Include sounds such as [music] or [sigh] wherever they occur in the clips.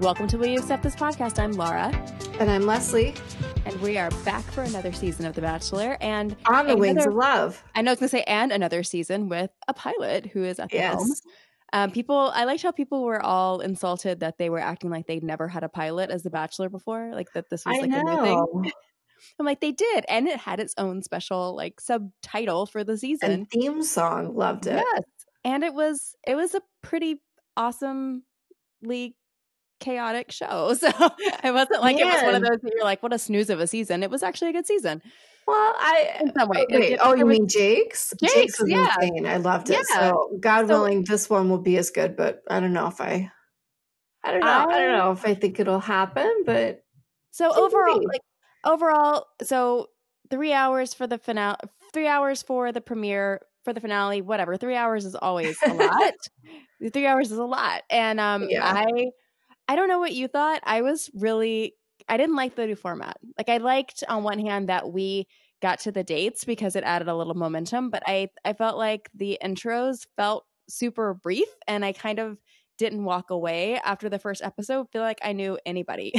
Welcome to Will You Accept This podcast. I'm Laura. And I'm Leslie. And we are back for another season of The Bachelor. And on the another, wings of love. I know it's going to say, and another season with a pilot who is at the yes. home. Um, people, I liked how people were all insulted that they were acting like they'd never had a pilot as The Bachelor before, like that this was like a new thing. [laughs] I'm like, they did, and it had its own special like subtitle for the season and theme song. Loved it. Yes, and it was it was a pretty awesomely chaotic show. [laughs] So it wasn't like Man. it was one of those that you're like, what a snooze of a season. It was actually a good season. Well, I in some way. Wait, oh, you mean Jake's? Jake's, Jake's was yeah. insane. I loved it. Yeah. So God so, willing, this one will be as good. But I don't know if I, I don't know. I, I don't know if I think it'll happen. But so overall, like overall, so three hours for the finale, three hours for the premiere, for the finale, whatever. Three hours is always a [laughs] lot. three hours is a lot, and um, yeah. I I don't know what you thought. I was really I didn't like the new format. Like I liked on one hand that we got to the dates because it added a little momentum, but I I felt like the intros felt super brief and I kind of didn't walk away after the first episode feel like I knew anybody.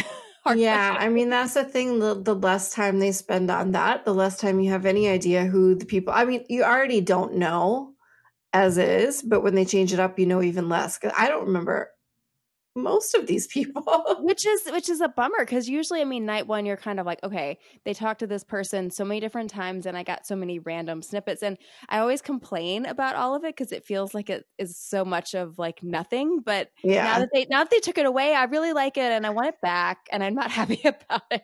[laughs] yeah, I mean that's the thing the the less time they spend on that, the less time you have any idea who the people I mean, you already don't know as is, but when they change it up, you know even less. Cuz I don't remember most of these people. Which is which is a bummer because usually i mean night one you're kind of like okay they talked to this person so many different times and i got so many random snippets. And i always complain about all of it because it feels like it is so much of like nothing but yeah. now that they now that they took it away i really like it and i want it back and i'm not [laughs] happy about it.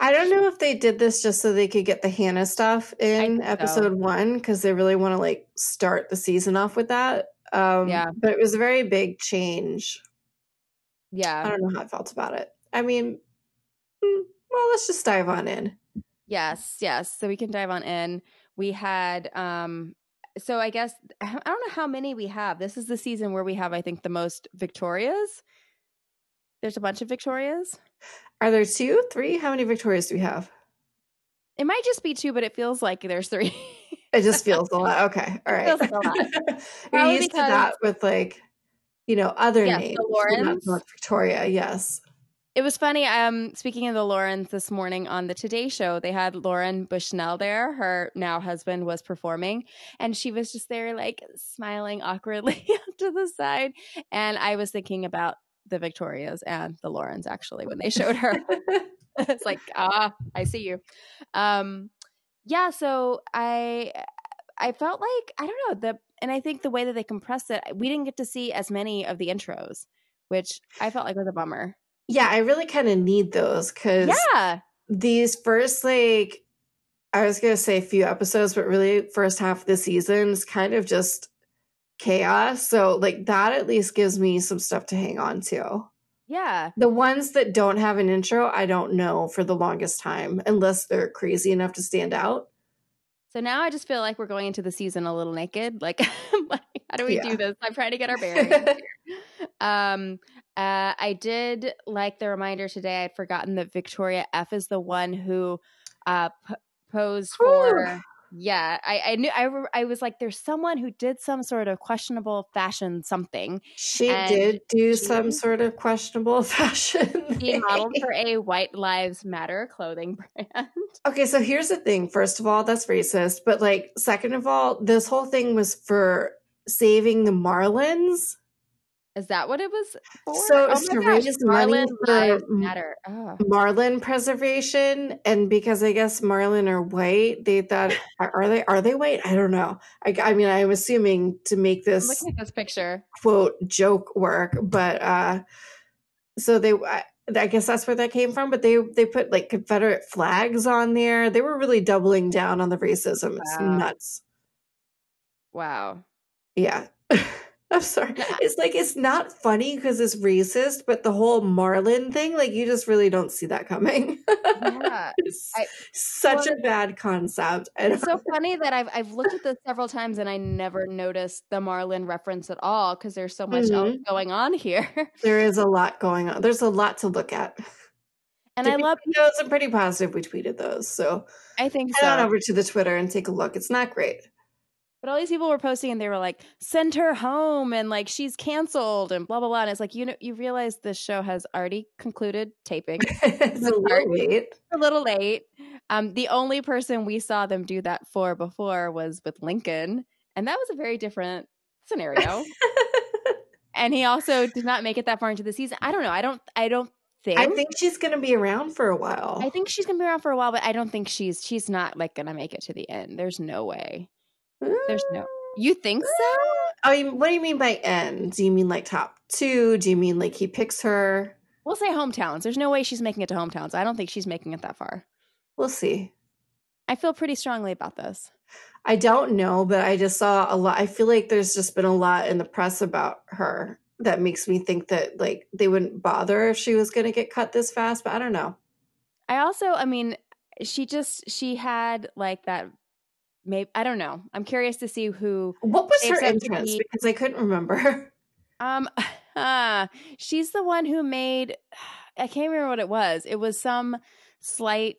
I don't know if they did this just so they could get the Hannah stuff in episode so. one because they really want to like start the season off with that. Um, yeah, but it was a very big change yeah. I don't know how I felt about it. I mean, mm, well, let's just dive on in. Yes, yes. So we can dive on in. We had um so I guess [sighs] I don't know how many we have. This is the season where we have I think the most Victorias. There's a bunch of Victorias. Are there two, three? How many Victorias do we have? It might just be two, but it feels like there's three. it just [laughs] feels a lot. Okay. All right. Like [laughs] You're used because, to that with like you know, other yes, names. The North Victoria, yes. It was funny. Um, speaking of the Laurens this morning on the Today Show, they had Lauren Bushnell there. Her now husband was performing, and she was just there, like smiling awkwardly [laughs] to the side. And I was thinking about the Victorias and the Laurens actually when they showed her. [laughs] it's like, ah, I see you. Um, yeah. So I, I felt like I don't know the and I think the way that they compressed it, we didn't get to see as many of the intros, which I felt like was a bummer. Yeah, I really kind of need those because yeah, these first like I was gonna say a few episodes, but really first half of the season is kind of just chaos. So like that at least gives me some stuff to hang on to. Yeah. The ones that don't have an intro, I don't know for the longest time unless they're crazy enough to stand out. So now I just feel like we're going into the season a little naked. Like, [laughs] how do we yeah. do this? I'm trying to get our [laughs] bearings. um, uh, I did like the reminder today. I'd forgotten that Victoria F is the one who uh, p- posed for yeah, I, I knew I, I was like, there's someone who did some sort of questionable fashion something. She did do she, some sort of questionable [laughs] fashion. She modeled for a White Lives Matter clothing brand. [laughs] Okay, so here's the thing. First of all, that's racist. But like, second of all, this whole thing was for saving the Marlins. Is that what it was for? So oh to raise money for matter. Oh. Marlin preservation, and because I guess Marlin are white, they thought [laughs] are they are they white? I don't know. I, I mean, I'm assuming to make this I'm looking at this picture quote joke work, but uh, so they. I, I guess that's where that came from, but they they put like Confederate flags on there. They were really doubling down on the racism. It's nuts. Wow. Yeah. [laughs] [laughs] I'm sorry. It's like it's not funny because it's racist, but the whole Marlin thing, like you just really don't see that coming. Yeah, [laughs] it's I, such well, a bad concept. [laughs] It's so funny that I've I've looked at this several times and I never noticed the Marlin reference at all because there's so much mm-hmm. else going on here. There is a lot going on. There's a lot to look at. And Did I love those. I'm pretty positive we tweeted those. So I think head so. on over to the Twitter and take a look. It's not great. But all these people were posting and they were like, send her home and like she's canceled and blah blah blah. And it's like you know you realize this show has already concluded taping. [laughs] it's a little late. a little late. Um, the only person we saw them do that for before was with Lincoln, and that was a very different scenario. [laughs] and he also did not make it that far into the season. I don't know. I don't. I don't think. I think she's going to be around for a while. I think she's gonna be around for a while, but I don't think she's she's not like gonna make it to the end. There's no way. There's no. Mm. You think so? [gasps] I mean, what do you mean by end? Do you mean like top two? Do you mean like he picks her? We'll say hometowns. There's no way she's making it to hometowns. I don't think she's making it that far. We'll see. I feel pretty strongly about this. I don't know, but I just saw a lot. I feel like there's just been a lot in the press about her that makes me think that like they wouldn't bother if she was going to get cut this fast, but I don't know. I also, I mean, she just she had like that. Maybe I don't know. I'm curious to see who. What was her entrance be- because I couldn't remember. [laughs] Um, [laughs] uh, she's the one who made. [sighs] I can't remember what it was. It was some slight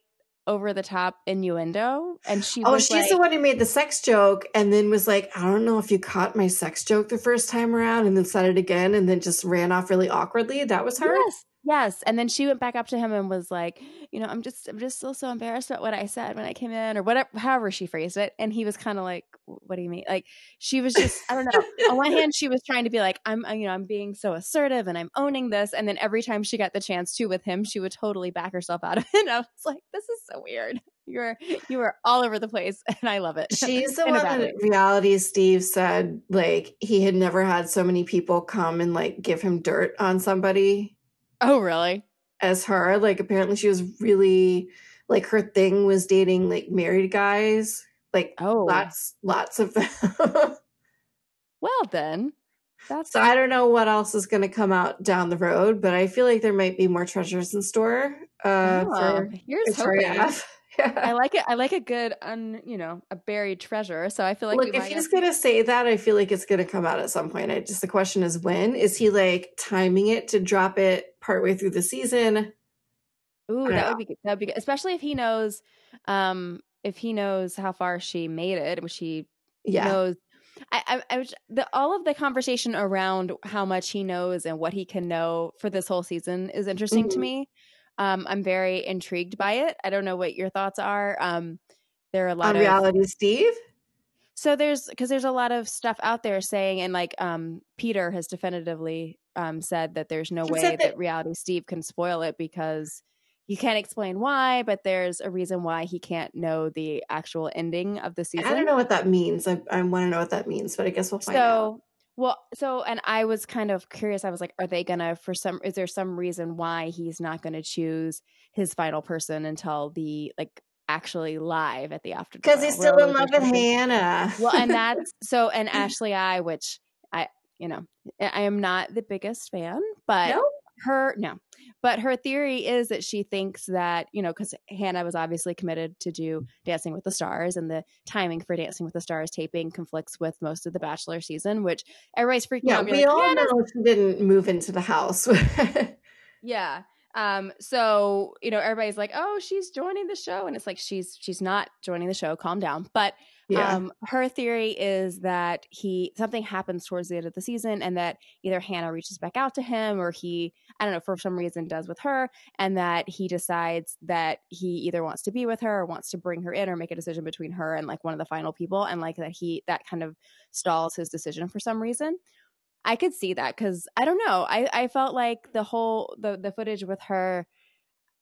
over the top innuendo, and she. oh, was she's like, the one who made the sex joke and then was like, I don't know if you caught my sex joke the first time around and then said it again and then just ran off really awkwardly. That was her? Yes, yes. And then she went back up to him and was like, you know, I'm just, I'm just still so embarrassed about what I said when I came in, or whatever, however she phrased it. And he was kind of like, what do you mean? Like, she was just, I don't know. On one hand, she was trying to be like, I'm, you know, I'm being so assertive and I'm owning this. And then every time she got the chance to with him, she would totally back herself out of it. [laughs] And I was like, this is so weird. You're, you are all over the place, [laughs] and I love it. She's the one that reality Steve said like he had never had so many people come and like give him dirt on somebody oh, really? as her. Like apparently she was really like her thing was dating like married guys. Like Oh, lots lots of them. [laughs] well then. That's so I don't know what else is gonna come out down the road, but I feel like there might be more treasures in store uh oh, for here's Victoria hoping. F. Yeah. I [laughs] like it. I like a good, un, you know, a buried treasure. So I feel like Look, if he's have- gonna say that, I feel like it's gonna come out at some point. I just the question is when. Is he like timing it to drop it partway through the season? Ooh, that know. would be good. That would be good, especially if he knows, um, if he knows how far she made it, which he Yeah. knows. I, I, I was, the all of the conversation around how much he knows and what he can know for this whole season is interesting to Mhm. me. Um, I'm very intrigued by it. I don't know what your thoughts are. Um, there are a lot On of reality Steve? So there's because there's a lot of stuff out there saying, and like um, Peter has definitively um, said that there's no He way that, that- reality Steve can spoil it because he can't explain why, but there's a reason why he can't know the actual ending of the season. I don't know what that means. I, I want to know what that means, but I guess we'll find out. So well, so and I was kind of curious. I was like, are they gonna for some? Is there some reason why he's not gonna choose his final person until the like actually live at the after? Because he's still in love with Hannah. well and that's [laughs] so and ashley i which i you know i am not the biggest fan but No? Her no but her theory is that she thinks that you know because hannah was obviously committed to do dancing with the stars and the timing for dancing with the stars taping conflicts with most of the bachelor season which everybody's freaking Yeah, out we like, all "Hannah's know she didn't move into the house. [laughs] yeah. Um, so you know, everybody's like, "Oh, she's joining the show," and it's like she's she's not joining the show. Calm down. But yeah. um, her theory is that he something happens towards the end of the season, and that either Hannah reaches back out to him, or he, I don't know, for some reason does with her, and that he decides that he either wants to be with her or wants to bring her in, or make a decision between her and like one of the final people, and like that he that kind of stalls his decision for some reason. I could see that because I don't know. I I felt like the whole the the footage with her.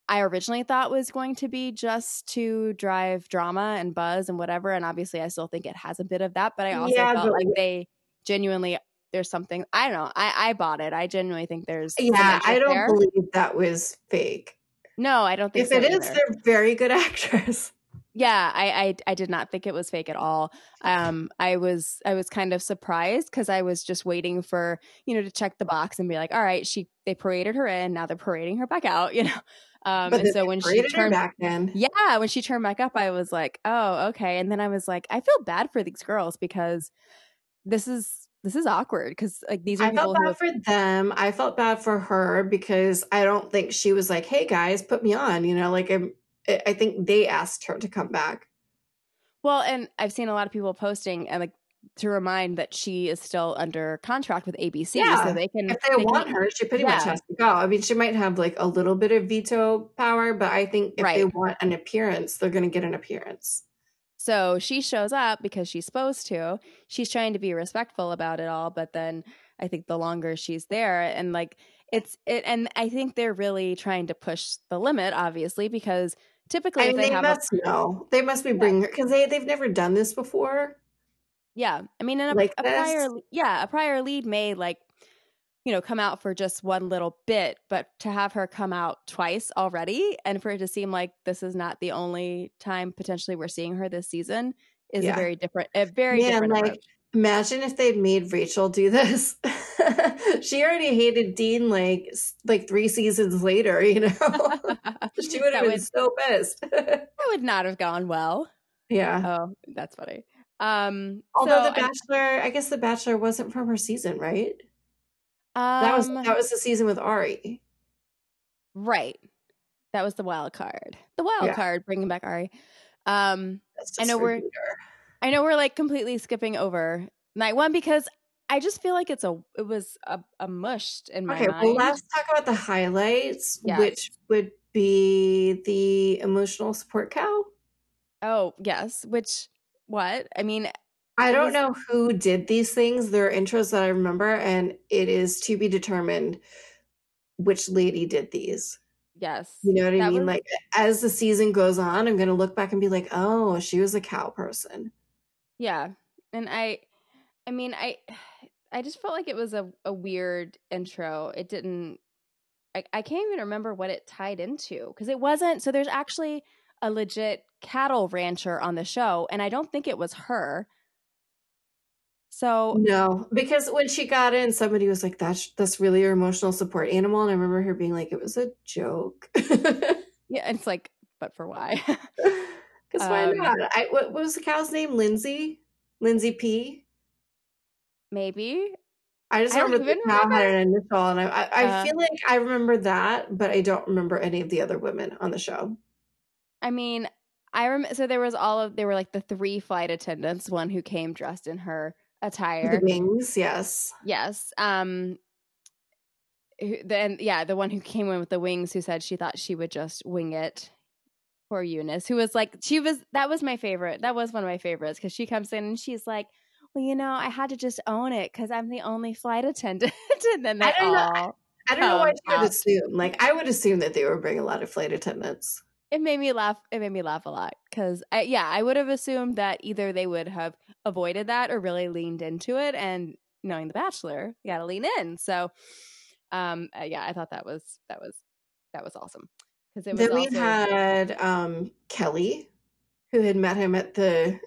I originally thought was going to be just to drive drama and buzz and whatever, and obviously I still think it has a bit of that. But I also Yeah, felt like they genuinely there's something I don't know. I I bought it. I genuinely think there's yeah, I don't there. believe that was fake. No, I don't think If so it is, they're very good [laughs] actors. Yeah, I, I I did not think it was fake at all. Um, I was I was kind of surprised because I was just waiting for you know to check the box and be like, all right, she they paraded her in, now they're parading her back out, [laughs] you know. Um, But and so when she turned back in yeah, when she turned back up, I was like, oh, okay. And then I was like, I feel bad for these girls because this is this is awkward because like these are I people felt who bad have, for them. I felt bad for her because I don't think she was like, "Hey guys, put me on." You know, like I'm, I think they asked her to come back. well, and I've seen a lot of people posting and like to remind that she is still under contract with ABC, Yeah. so they can. if they, want can, her, she pretty much has to go. I mean, she might have like a little bit of veto power, but I think if they want an appearance, they're going to get an appearance. So she shows up because she's supposed to. She's trying to be respectful about it all, but then I think the longer she's there, and like it's it, and I think they're really trying to push the limit, obviously, because typically I mean, they they have a must know. They must be bringing her because they they've never done this before. Yeah, I mean, a, Like a prior, yeah, a prior lead may like, you know, come out for just one little bit, but to have her come out twice already, and for it to seem like this is not the only time potentially we're seeing her this season is Yeah. a very different, a very Man, different like approach. Imagine if they'd made Rachel do this. [laughs] she already hated Dean like like three seasons later. [laughs] You know, [laughs] she would have been would so pissed. that would not have gone well. yeah. Oh, that's funny. Um, Although so the Bachelor, I guess the Bachelor wasn't from her season, right? That was um, that was the season with Ari. right. That was the wild card. The wild Yeah. card bringing back Ari. Um, I know we're-. I know we're like completely skipping over night one because I just feel like it's a it was a, a mushed in my Okay, mind. well, let's talk about the highlights, Yes. which would be the emotional support cow. oh yes, which what I mean I don't was- know who did these things. There are intros that I remember, and it is to be determined which lady did these. yes You know what I mean? was- Like as the season goes on, I'm going to look back and be like, oh, she was a cow person. Yeah, and I I mean I [sighs] I just felt like it was a, a weird intro. It didn't I, I can't even remember what it tied into because it wasn't so there's actually a legit cattle rancher on the show and I don't think it was her. So No, because when she got in, somebody was like, "That's that's really your emotional support animal," and I remember her being like, "It was a joke." [laughs] yeah, it's like, but for why? [laughs] Because why Um, not? I what, what was the cow's name? Lindsay. Lindsay P. Maybe. I just I remember the cow remember. had an initial, and I I, I Uh, feel like I remember that, but I don't remember any of the other women on the show. I mean, I remember. So there was all of there were like the three flight attendants. One who came dressed in her attire, The wings, yes. Yes. Um. who- Then yeah, the one who came in with the wings, who said she thought she would just wing it. Poor Eunice, who was like, she was that was my favorite. That was one of my favorites because she comes in and she's like, "Well, you know, I had to just own it because I'm the only flight attendant." [laughs] and then they I don't know. all. I don't know why she would assume. Like I would assume that they were bringing a lot of flight attendants. It made me laugh. It made me laugh a lot because, yeah, I would have assumed that either they would have avoided that or really leaned into it. And knowing The Bachelor, you got to lean in. So, um, uh, yeah, I thought that was that was that was awesome because it was Then we also had um, Kelley, who had met him at the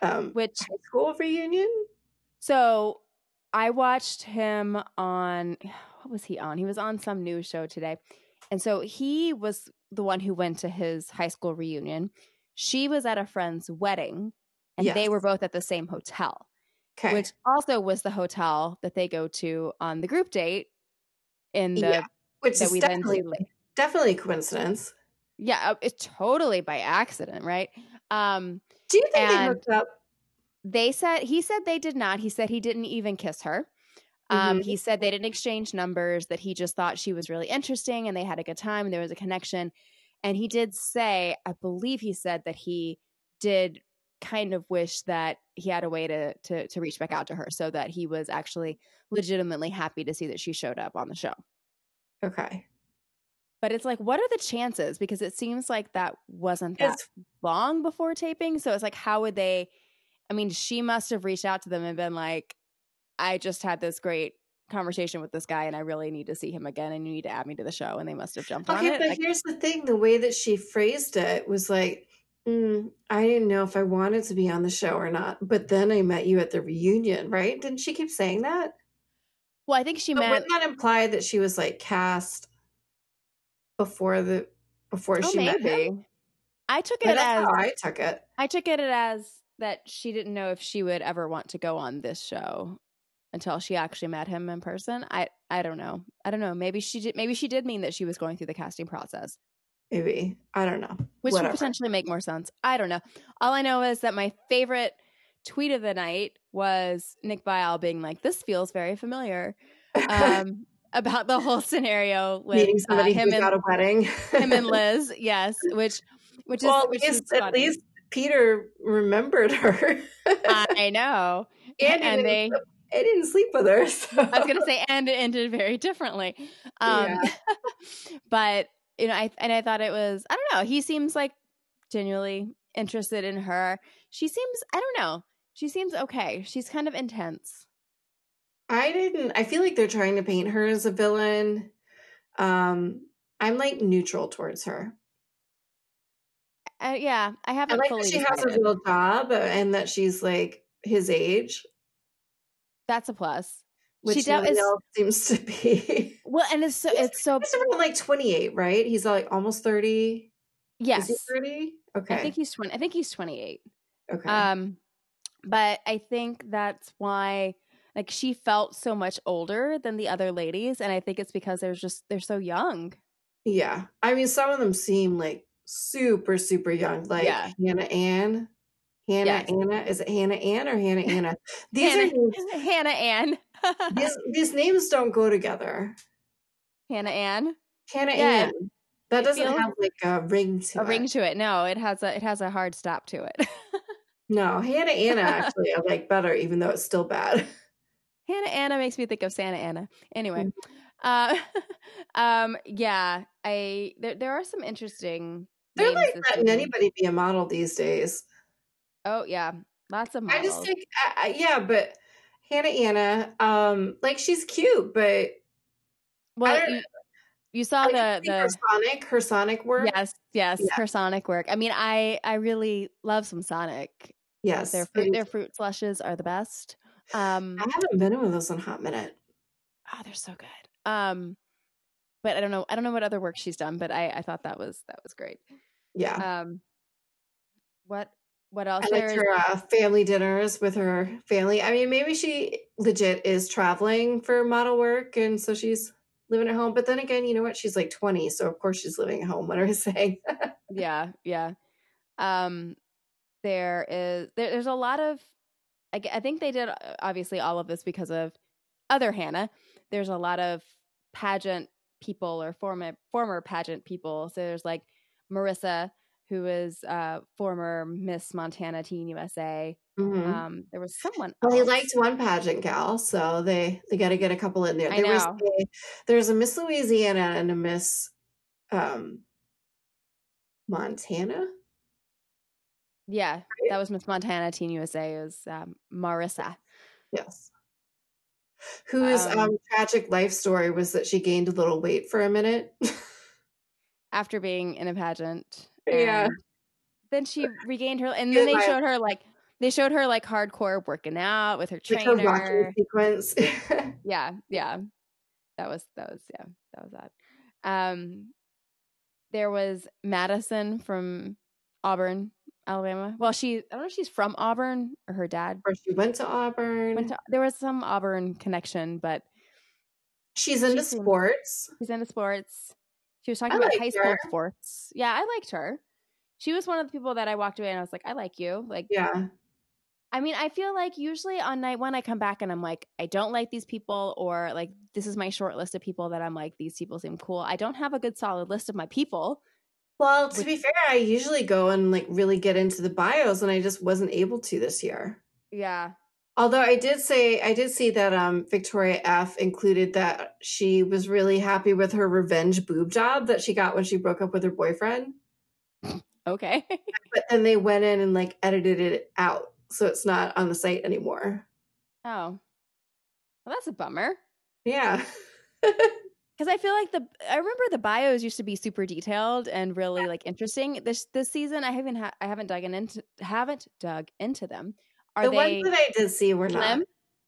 um, which high school reunion. so I watched him on what was he on? He was on some news show today, and so he was the one who went to his high school reunion. She was at a friend's wedding, and they were both at the same hotel. Okay. which also was the hotel that they go to on the group date in the Yeah, Which that is we definitely. Definitely a coincidence. Yeah, uh, it's totally by accident, right? Um Do you think they hooked up? they said he said they did not. He said he didn't even kiss her. Um Mhm. he said they didn't exchange numbers, that he just thought she was really interesting and they had a good time and there was a connection. And he did say, I believe he said that he did kind of wish that he had a way to to to reach back out to her so that he was actually legitimately happy to see that she showed up on the show. Okay. But it's like, what are the chances? Because it seems like that wasn't that It's long before taping. So it's like, how would they? I mean, she must have reached out to them and been like, I just had this great conversation with this guy and I really need to see him again and you need to add me to the show. And they must have jumped on okay, it. but Like, here's the thing: the way that she phrased it was like, mm, "I didn't know if I wanted to be on the show or not." But then I met you at the reunion, right? Didn't she keep saying that? well, I think she But meant, wouldn't that imply that she was like cast before the before oh, she met him? I took it as, how I took it. I took it as that she didn't know if she would ever want to go on this show until she actually met him in person. I, I don't know. I don't know. Maybe she did. Maybe she did mean that she was going through the casting process. Maybe I don't know. which Whatever. would potentially make more sense. I don't know. All I know is that my favorite tweet of the night was Nick Viall being like, "This feels very familiar." [laughs] Um, about the whole scenario with Meeting uh, somebody him who got and a wedding. [laughs] him and Liz. Yes, which which is well, at which is least, at least Peter remembered her. I know, [laughs] and, and they. I didn't sleep with her. [laughs] So. I was gonna say, and it ended very differently. Um, Yeah. but you know, I and I thought it was. I don't know. He seems like genuinely interested in her. She seems. I don't know. She seems okay. She's kind of intense. I didn't. I feel like they're trying to paint her as a villain. Um, I'm like neutral towards her. Uh, yeah, I I haven't like fully that she has a decided. real job uh, and that she's like his age, That's a plus. which she is seems to be. [laughs] well, and it's so He's- it's so He's around like 28, right? He's like almost 30. yes. Is he 30? Okay. I think he's twenty. I think he's twenty eight. okay. Um, but I think that's why like she felt so much older than the other ladies, and I think it's because they're just they're so young. yeah. I mean, some of them seem like super, super young, like Yeah. Hannah Ann. Hannah Yes. Anna. Is it Hannah Ann or Hannah Anna? [laughs] These Hannah, are names, [laughs] Hannah Ann. these, [laughs] these names don't go together. Hannah Ann. Hannah Yeah. Ann. That doesn't have like a ring to A it. ring to it. No, it has a it has a hard stop to it. No, Hannah Anna actually I like better, even though it's still bad. Hannah Anna makes me think of Santa Anna. Anyway, Mm-hmm. uh, [laughs] um, yeah, I there there are some interesting. They're like letting anybody be a model these days. Oh yeah, lots of Models. I just think, I, yeah, but Hannah Anna, um, like she's cute, but well, don't- you, you saw I the think her the Sonic, her Sonic work. yes yes Yeah. her Sonic work. I mean, I I really love some Sonic. yes. Their fruit their fruit slushes are the best. Um, I haven't been with those in a hot minute. oh, they're so good. Um, but I don't know. I don't know what other work she's done, but I I thought that was that was great. Yeah. Um, what what else? I liked her uh, family dinners with her family. I mean, maybe she legit is traveling for model work, and so she's living at home. But then again, you know what? She's like twenty, so of course she's living at home. What are we [laughs] saying? yeah yeah um there is there, there's a lot of I, I think they did uh, obviously all of this because of other hannah there's a lot of pageant people or former former pageant people so there's like marissa who is uh former miss montana teen usa Mhm. um there was someone Well, they else. liked one pageant gal, so they they got to get a couple in there. I There was know. a, there's a Miss Louisiana and a Miss um, Montana. Yeah that was miss montana teen usa is um, marissa Yes. Whose Um, um, tragic life story was that she gained a little weight for a minute. [laughs] after being in a pageant. Yeah. Then she regained her, and then was they showed her like they showed her like hardcore working out with her like her trainer. sequence. [laughs] yeah, yeah, that was that was yeah that was that. Um, there was Madison from Auburn, Alabama. Well, she I don't know if she's from Auburn or her dad or she went to Auburn. went to. There was some Auburn connection, but She's into she seemed- sports. She's into sports. She was talking I about high school sports. Yeah, I liked her. She was one of the people that I walked away and I was like, I like you. Like, Yeah. I mean, I feel like usually on night one, I come back and I'm like, I don't like these people, or like, this is my short list of people that I'm like, these people seem cool. I don't have a good solid list of my people. Well, to be fair, I usually go and like really get into the bios, and I just wasn't able to this year. Yeah. Although I did say I did see that um Victoria F included that she was really happy with her revenge boob job that she got when she broke up with her boyfriend. [laughs] Okay. [laughs] But then they went in and like edited it out so it's not on the site anymore. oh. Well, that's a bummer. Yeah. [laughs] Because I feel like the I remember the bios used to be super detailed and really like interesting. This this season I haven't ha- I haven't dug into haven't dug into them. Are the they ones that I did see were not. slim?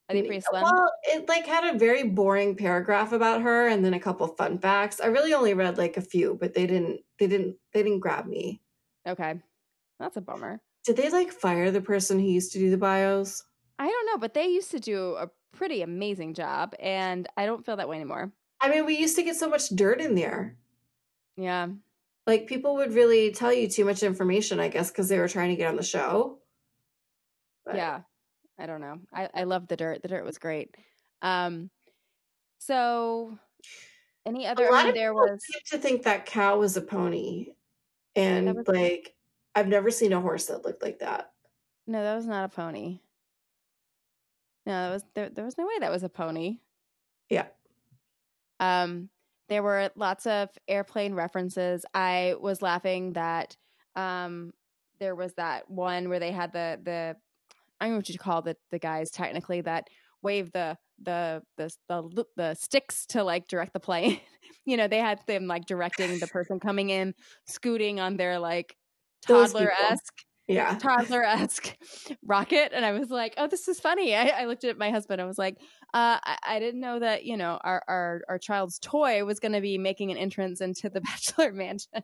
Are they pretty slim? Well, it like had a very boring paragraph about her and then a couple fun facts. I really only read like a few, but they didn't they didn't they didn't grab me. Okay, that's a bummer. Did they like fire the person who used to do the bios? I don't know, but they used to do a pretty amazing job, and I don't feel that way anymore. I mean, we used to get so much dirt in there. Yeah, Like people would really tell you too much information, I guess, because they were trying to get on the show. But Yeah. I don't know. I, I love the dirt. The dirt was great. Um so any other a I lot mean of there people was seem to think that cow was a pony, and like I've never seen a horse that looked like that. no, that was not a pony. No, that was there there was no way that was a pony. Yeah. Um, there were lots of airplane references. I was laughing that um, there was that one where they had the the I don't know what you call the the guys technically that wave the the the the, the sticks to like direct the plane. [laughs] you know, they had them like directing the person coming in, scooting on their like toddler esque Yeah, [laughs] toddler esque rocket. And I was like, oh, this is funny. I, I looked at my husband. I was like, uh, I, I didn't know that, you know, our, our, our child's toy was going to be making an entrance into the [laughs] Bachelor Mansion.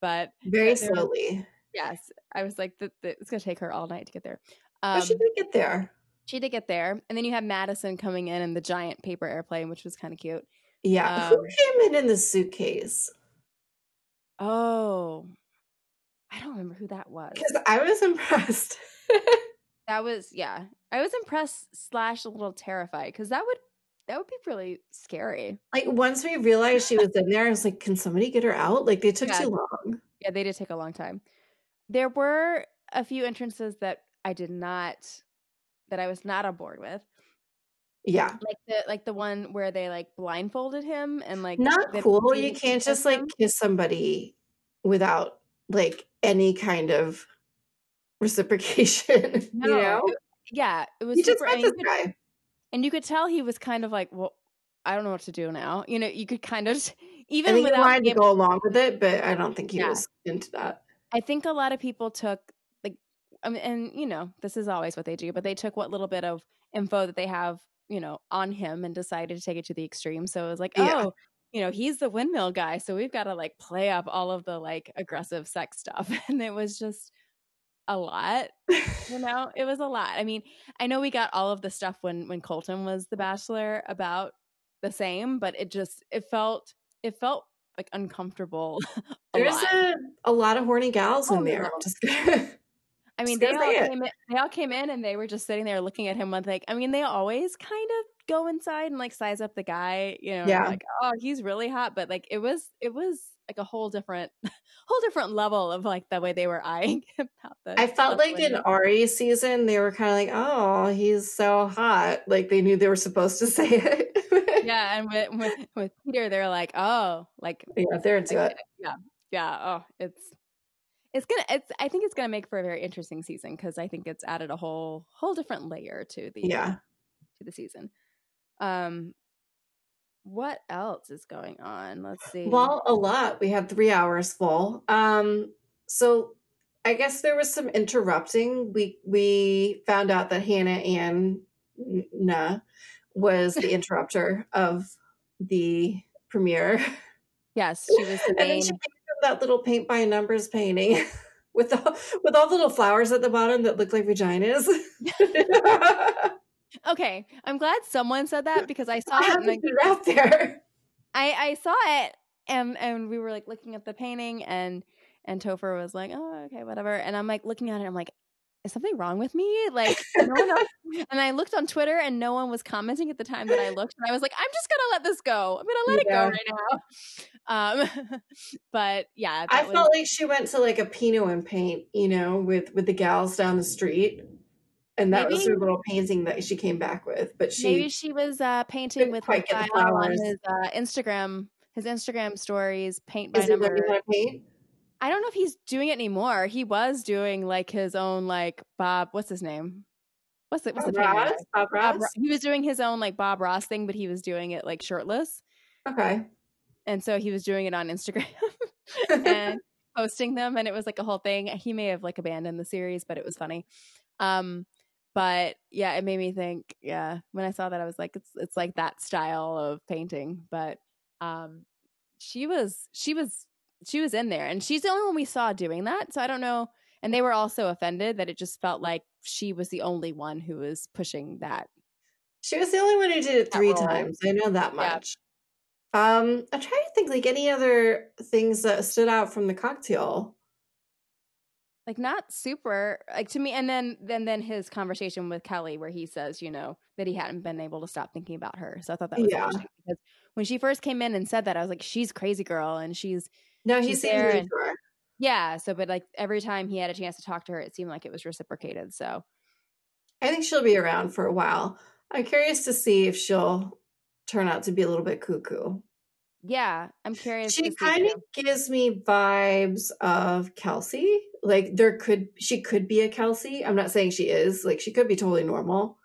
but very slowly. yes, I was like, th- th- it's going to take her all night to get there. Um, should they get there? she did get there. And then you have Madison coming in in the giant paper airplane, which was kind of cute. Yeah, um, who came in in the suitcase? Oh, I don't remember who that was. Because I was [laughs] impressed. That was yeah. I was impressed slash a little terrified because that would that would be really scary. like once we realized she was in there, I was like, "Can somebody get her out?" Like they took Yeah. too long. Yeah, they did take a long time. There were a few entrances that I did not that I was not on board with. Yeah, Like the like the one where they like blindfolded him and like not cool. You can't just system. like kiss somebody without like any kind of reciprocation. [laughs] No, you know, it- yeah, it was you just met and you this could- guy. and you could tell he was kind of like, well, I don't know what to do now. You know, you could kind of [laughs] I even think without wanted to go along with it, but I don't think he Yeah. was into that. I think a lot of people took like, I mean, and you know, this is always what they do, but they took what little bit of info that they have, you know, on him and decided to take it to the extreme. So it was like, Yeah. Oh, you know, he's the windmill guy, so we've got to like play up all of the like aggressive sex stuff, [laughs] and it was just a lot. You know, it was a lot. I mean, I know we got all of the stuff when when Colton was the Bachelor about the same, but it just it felt it felt like uncomfortable. [laughs] a There's lot. a, a lot of horny gals Oh, in there. no. [laughs] I mean, they all came in. They all came in, and they were just sitting there looking at him with like. I mean, they always kind of go inside and like size up the guy. You know, Yeah. like oh, he's really hot, but like it was, it was like a whole different, [laughs] whole different level of like the way they were [laughs] eyeing him. I felt like in. Ari's season, they were kind of like, "Oh, he's so hot." Like they knew they were supposed to [laughs] say it. yeah, and with, with with Peter, they're like, oh, like yeah, they're into it. Yeah. Yeah, oh, it's. It's gonna. It's. I think it's gonna make for a very interesting season because I think it's added a whole, whole different layer to the Yeah. to the season. Um, what else is going on? Let's see. Well, a lot. We had three hours full. Um, so I guess there was some interrupting. We we found out that Hannah Ann Nah was the [laughs] interrupter of the premiere. [laughs] yes, she was the And then she that little paint by numbers painting [laughs] with all, with all the little flowers at the bottom that look like vaginas. Okay, I'm glad someone said that because I saw it. And like, put out there. [laughs] I I saw it, and and we were like looking at the painting, and and Topher was like, oh okay, whatever, and I'm like looking at it, I'm like. Is something wrong with me? Like, no one else. [laughs] and I looked on Twitter and no one was commenting at the time that I looked. And I was like, I'm just gonna let this go. I'm gonna let Yeah. it go right now. Um, [laughs] but yeah, I was, felt like she went to like a Pinot and paint, you know, with with the gals down the street, and that was her little painting that she came back with. But she, maybe she was uh, painting with quite get the Raphael on his uh, Instagram. His Instagram stories, paint by is number. learning how to paint? I don't know if he's doing it anymore. He was doing like his own like Bob. What's his name? What's the what's Bob painting Ross? Bob Ross? Ro- he was doing his own like Bob Ross thing, but he was doing it like shirtless, Okay. and so he was doing it on Instagram [laughs] [laughs] and posting them, and it was like a whole thing. He may have like abandoned the series, but it was funny. Um, but yeah, it made me think. Yeah, when I saw that, I was like, it's it's like that style of painting, but um, she was she was she was in there, and she's the only one we saw doing that. So I don't know. And they were also offended that it just felt like she was the only one who was pushing that. She was the only one who did it three times. I know that Yeah. much. Um, I'm trying to think like any other things that stood out from the cocktail. Like not super like to me and then then then his conversation with kelley where he says you know that he hadn't been able to stop thinking about her so i thought that was Yeah. interesting because when she first came in and said that i was like she's crazy girl and she's No, he She's there and- yeah so but like every time he had a chance to talk to her it seemed like it was reciprocated so I think she'll be around for a while. I'm curious to see if she'll turn out to be a little bit cuckoo. yeah i'm curious She kind of gives me vibes of Kelsey. Like there could she could be a Kelsey. I'm not saying she is. Like she could be totally normal.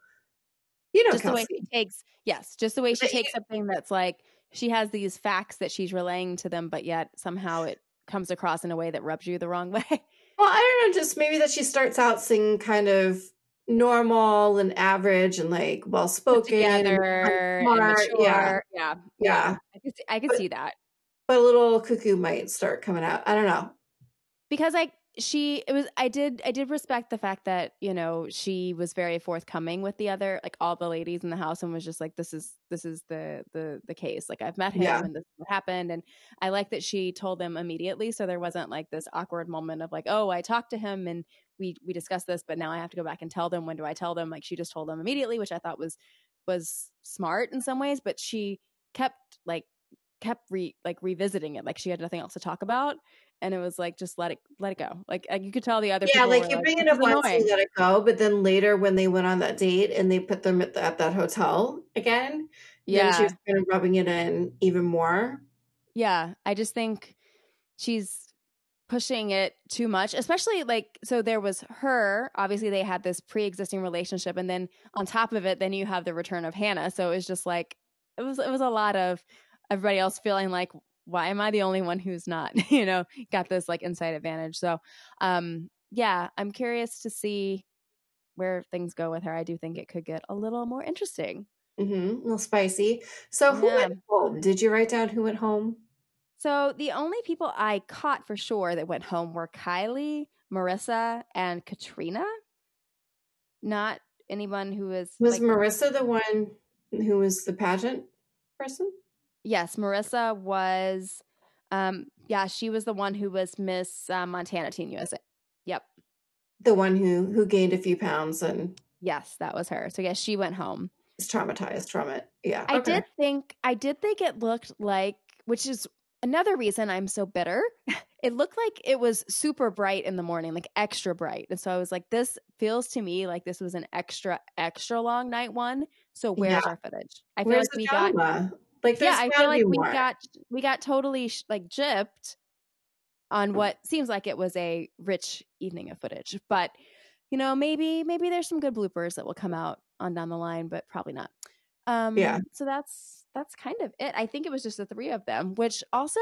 You know just the way Kelsey. she takes yes just the way she But takes something that's like she has these facts that she's relaying to them but yet somehow it comes across in a way that rubs you the wrong [laughs] way Well, I don't know, just maybe that she starts out singing kind of normal and average and like well spoken. smart, yeah. yeah Yeah. i could see, I could But- see that But a little cuckoo might start coming out. I don't know. because like she it was i did i did respect the fact that you know she was very forthcoming with the other like all the ladies in the house and was just like this is this is the the the case. Like i've met him Yeah. and this happened. And i like that she told them immediately so there wasn't like this awkward moment of like oh i talked to him and we we discussed this but now i have to go back and tell them. When do i tell them? Like she just told them immediately which i thought was was smart in some ways but she kept like kept re like revisiting it. Like she had nothing else to talk about and it was like just let it let it go like, like you could tell the other people. Yeah, like you bring it "This up once annoying." and let it go, but then later when they went on that date and they put them at, the, at that hotel again, yeah she was kind of rubbing it in even more. yeah i just think she's pushing it too much especially like so there was her obviously they had this pre-existing relationship and then on top of it then you have the return of hannah so it was just like it was it was a lot of everybody else feeling like why am i the only one who's not [laughs] you know got this like inside advantage so um yeah i'm curious to see where things go with her i do think it could get a little more interesting Mm-hmm. A little spicy. So who Yeah. went home? Did you write down who went home? So the only people I caught for sure that went home were Kylie, Marissa, and Katrina. Not anyone who was Was like, Marissa the one who was the pageant person? Yes, Marissa was um yeah, she was the one who was Miss uh, Montana Teen USA. Yep. The one who who gained a few pounds and Yes, that was her. So yes, she went home. is traumatized from it. Yeah. I okay. did think I did think it looked like which is another reason I'm so bitter. [laughs] It looked like it was super bright in the morning, like extra bright. And so I was like, this feels to me like this was an extra, extra long night one. So where's Yeah. our footage? I feel Where's like we got drama? Like yeah, I feel like we more. got we got totally sh- like gypped on Mm. what seems like it was a rich evening of footage. But you know, maybe maybe there's some good bloopers that will come out on down the line, but probably not. Um Yeah. so that's that's kind of it. I think it was just the three of them, which also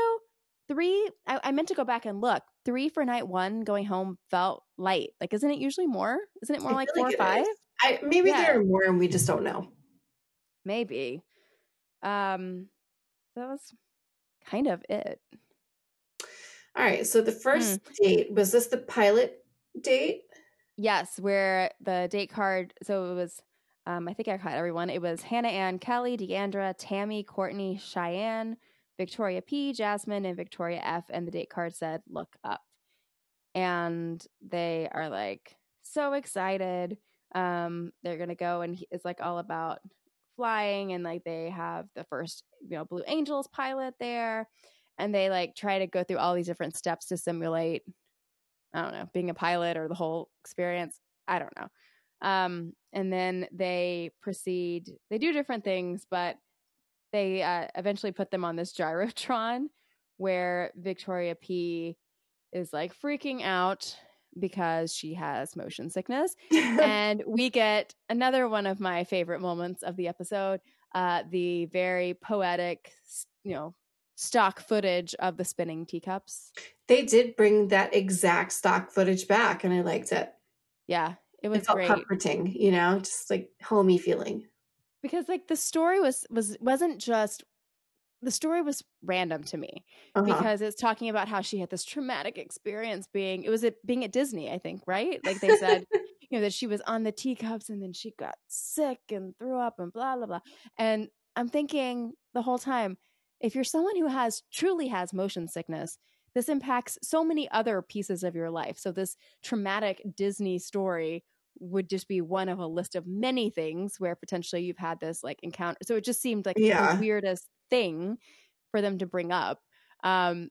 three I, I meant to go back and look. Three for night one going home felt light. Like isn't it usually more? Isn't it more I like four like or five? is. I, maybe Yeah. there are more and we just don't know. Maybe. Um that was kind of it. All right. So the first Mm. date was this the pilot date? Yes, where the date card. So it was. Um, I think I caught everyone. It was Hannah Ann, Kelley, Deandra, Tammy, Courtney, Cheyenne, Victoria P, Jasmine, and Victoria F. And the date card said "Look up," and they are like so excited. Um, they're gonna go, and he- it's like all about flying, and like they have the first, you know, Blue Angels pilot there, and they like try to go through all these different steps to simulate I don't know, being a pilot or the whole experience. I don't know. Um, and then they proceed, they do different things, but they uh, eventually put them on this gyrotron where Victoria P is like freaking out because she has motion sickness. [laughs] and we get another one of my favorite moments of the episode uh, the very poetic, you know, stock footage of the spinning teacups. they did bring that exact stock footage back and I liked it. Yeah, it was It felt great. comforting, you know, just like homey feeling. because like the story was was wasn't just the story was random to me Uh-huh. because it's talking about how she had this traumatic experience being it was at being at Disney I think right like they said [laughs] you know that she was on the teacups and then she got sick and threw up and blah blah blah and I'm thinking the whole time if you're someone who has truly has motion sickness this impacts so many other pieces of your life. So this traumatic Disney story would just be one of a list of many things where potentially you've had this like encounter. So it just seemed like Yeah. the weirdest thing for them to bring up. Um,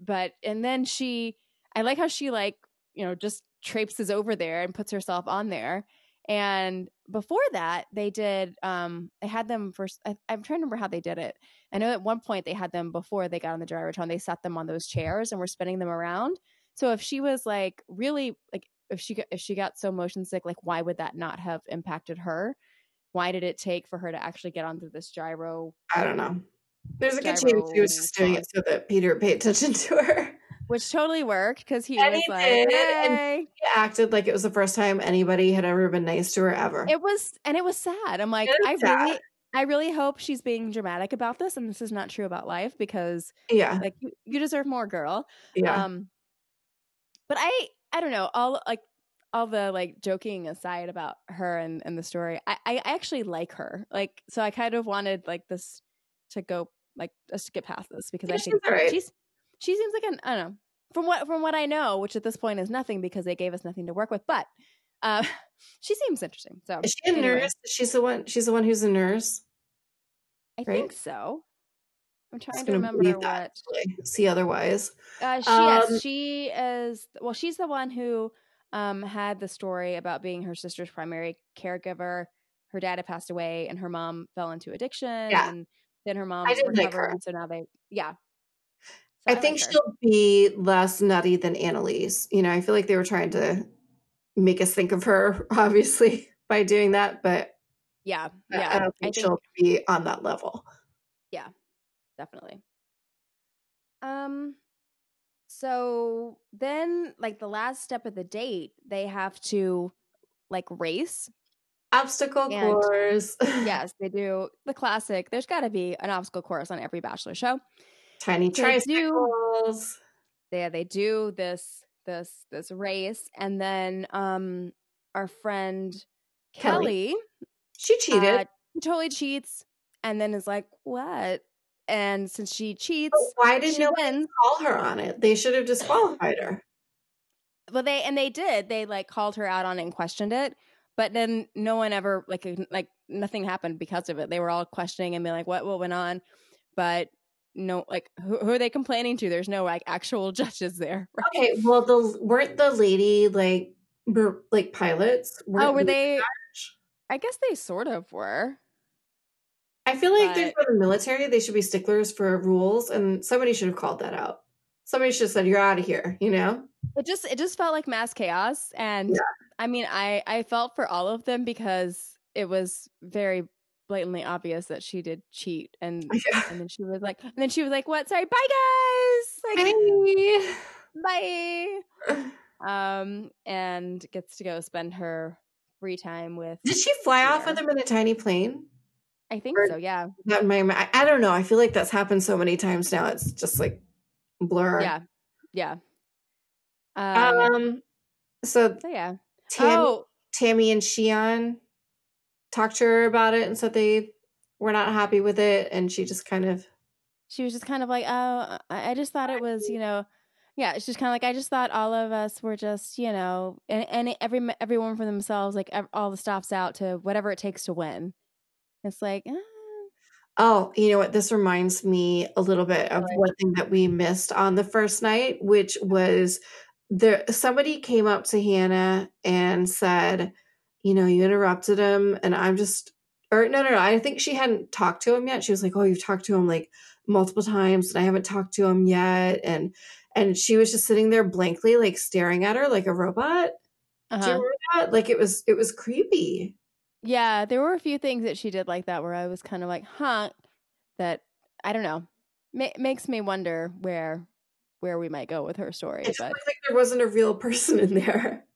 but and then she, I like how she like you know just traipses over there and puts herself on there. And before that, they did. Um, they had them first. I, I'm trying to remember how they did it. I know at one point they had them before they got on the Gyrotron. They sat them on those chairs and were spinning them around. So if she was like really like if she if she got so motion sick, like why would that not have impacted her? Why did it take for her to actually get onto this gyro? I don't know. There's a good chance she was just doing it so that Peter paid attention to her. Which totally worked because he And was he like, did, and- He acted like it was the first time anybody had ever been nice to her ever. It was, and it was sad. I'm like, I sad. really, I really hope she's being dramatic about this, and this is not true about life because, yeah, like, you, you deserve more, girl. yeah. Um, but I, I don't know. All like all the like joking aside about her and and the story, I, I actually like her. Like, so I kind of wanted like this to go like let's get past this because Yeah, I think she's alright. she's she seems like an I don't know from what from what I know, which at this point is nothing because they gave us nothing to work with, but. Uh, [laughs] she seems interesting. So Is she a anyway. nurse? She's the one. She's the one who's a nurse. I right? think so. I'm trying to remember what. that. Actually, see otherwise. Uh, she, Um, yes, she is. Well, she's the one who um, had the story about being her sister's primary caregiver. Her dad had passed away, and her mom fell into addiction. Yeah. and then her mom I did like recovered, her. so now they, yeah. So I like think her. she'll be less nutty than Annaliese. You know, I feel like they were trying to make us think of her, [laughs] obviously, by doing that, but yeah, yeah. I don't I think think she'll be on that level. Yeah, definitely. Um. So then, like the last step of the date, they have to like race Obstacle And- course. [laughs] yes, they do the classic. There's got to be an obstacle course on every Bachelor show. Tiny So they do- tricycles. They do this this this race, and then um our friend Kelley. Kelley, She cheated. uh, totally cheats, and then is like, "What?" And since she cheats, But why did she nobody wins. call her on it? They should have [laughs] disqualified her. Well, they and they did. They like called her out on it and questioned it, but then no one ever like like nothing happened because of it. They were all questioning and being like, "What what went on?" But no, like who, who are they complaining to? There's no like actual [laughs] judges there. right? Okay, well, the weren't the lady like were like pilots? Oh, Weren't were they- they? I guess they sort of were. I feel like they're for the military. They should be sticklers for rules, and somebody should have called that out. Somebody should have said, "You're out of here." You know? It just it just felt like mass chaos, and Yeah. I mean, I I felt for all of them because it was very blatantly obvious that she did cheat, and [laughs] Yeah. and then she was like, and then she was like, "What? Sorry, bye guys." Like, Hey. [laughs] bye. Um, and gets to go spend her free time with. Did she fly off with him in a tiny plane? I think Or- so. Yeah. That my, I, I don't know. I feel like that's happened so many times now. It's just like blur. Yeah. Yeah. Um. Um. So so yeah. Tammy, oh, Tammy and Shiann talked to her about it and said they were not happy with it, and she just kind of she was just kind of like, oh, I just thought it was, you know, yeah. It's just kind of like I just thought all of us were just, you know, and and every everyone for themselves, like all the stops out to whatever it takes to win. It's like, eh, Oh, you know what? This reminds me a little bit of one thing that we missed on the first night, which was there somebody came up to Hannah and said, you know, you interrupted him and I'm just or no no no, I think she hadn't talked to him yet. She was like, Oh, you've talked to him like multiple times and I haven't talked to him yet and and she was just sitting there blankly, like staring at her like a robot. Do you uh-huh. remember that? Like it was it was creepy. yeah. There were a few things that she did like that where I was kind of like, huh, that I don't know, Ma- makes me wonder where where we might go with her story, It but. like there wasn't a real person in there. [laughs]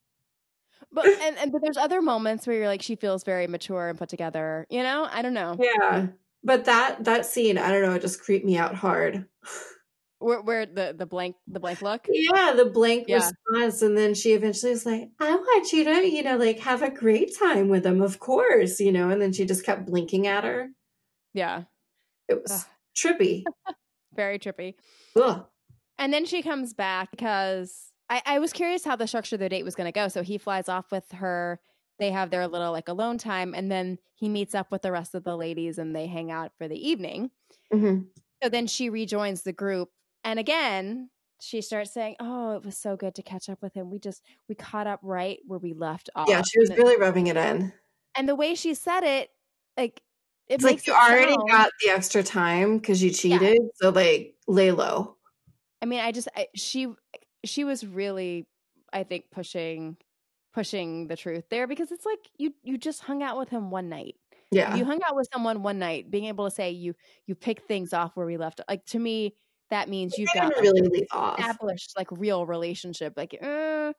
But and, and but there's other moments where you're like she feels very mature and put together. You know, I don't know Yeah. But that that scene, I don't know, it just creeped me out hard. [laughs] where where the the blank the blank look. Yeah, the blank Yeah. response. And then she eventually was like, I want you to, you know, like have a great time with him, of course, you know, and then she just kept blinking at her. Yeah, It was Ugh. trippy. [laughs] very trippy. Ugh. And then she comes back because I, I was curious how the structure of the date was going to go. So he flies off with her. They have their little like alone time, and then he meets up with the rest of the ladies, and they hang out for the evening. hmm So then she rejoins the group, and again she starts saying, "Oh, it was so good to catch up with him. We just we caught up right where we left off." Yeah, she was really rubbing it in. and the way she said it, like it It's like you it already sound- got the extra time because you cheated. So like lay low. I mean, I just I, she she was really, I think, pushing pushing the truth there because it's like you you just hung out with him one night. Yeah. You hung out with someone one night, being able to say you you picked things off where we left. Like to me, that means you've got like, really off. established like real relationship. Like, uh,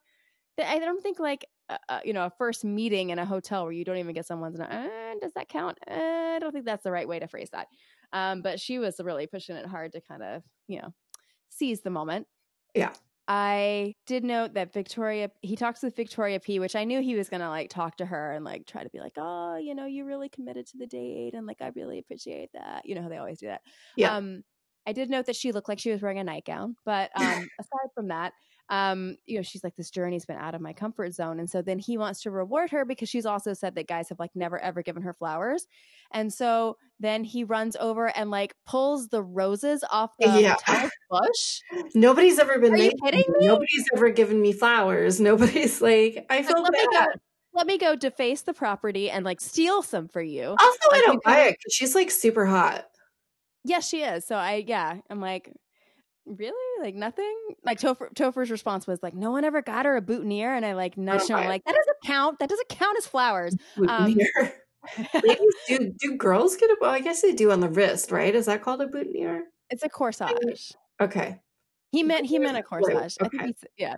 I don't think like uh, uh, you know a first meeting in a hotel where you don't even get someone's. Uh, does that count? Uh, I don't think that's the right way to phrase that. Um, but she was really pushing it hard to kind of you know seize the moment. Yeah. I did note that Victoria, he talks with Victoria P, which I knew he was going to like talk to her and like try to be like, oh, you know, you really committed to the date. And like, I really appreciate that. You know how they always do that. Yeah. Um, I did note that she looked like she was wearing a nightgown, but um, [laughs] aside from that, um, you know, she's like, this journey's been out of my comfort zone. And so then he wants to reward her because she's also said that guys have like never ever given her flowers. And so then he runs over and like pulls the roses off the Yeah. [laughs] bush. Nobody's ever been Are you kidding me. Nobody's ever given me flowers. [laughs] Nobody's like I feel me bad. Let me go deface the property and like steal some for you. Also, I Like, you don't buy it because she's like super hot. Yes, she is. So I, yeah, I'm like, really? Like nothing? Like Topher, Topher's response was like, no one ever got her a boutonniere. And I like nudged her. I'm like, that doesn't count. That doesn't count as flowers. [laughs] Um. [laughs] Do do girls get a? Well, I guess they do on the wrist, right? Is that called a boutonniere? it's a corsage. Okay, He meant he meant a [laughs] corsage. I think okay. he's, yeah.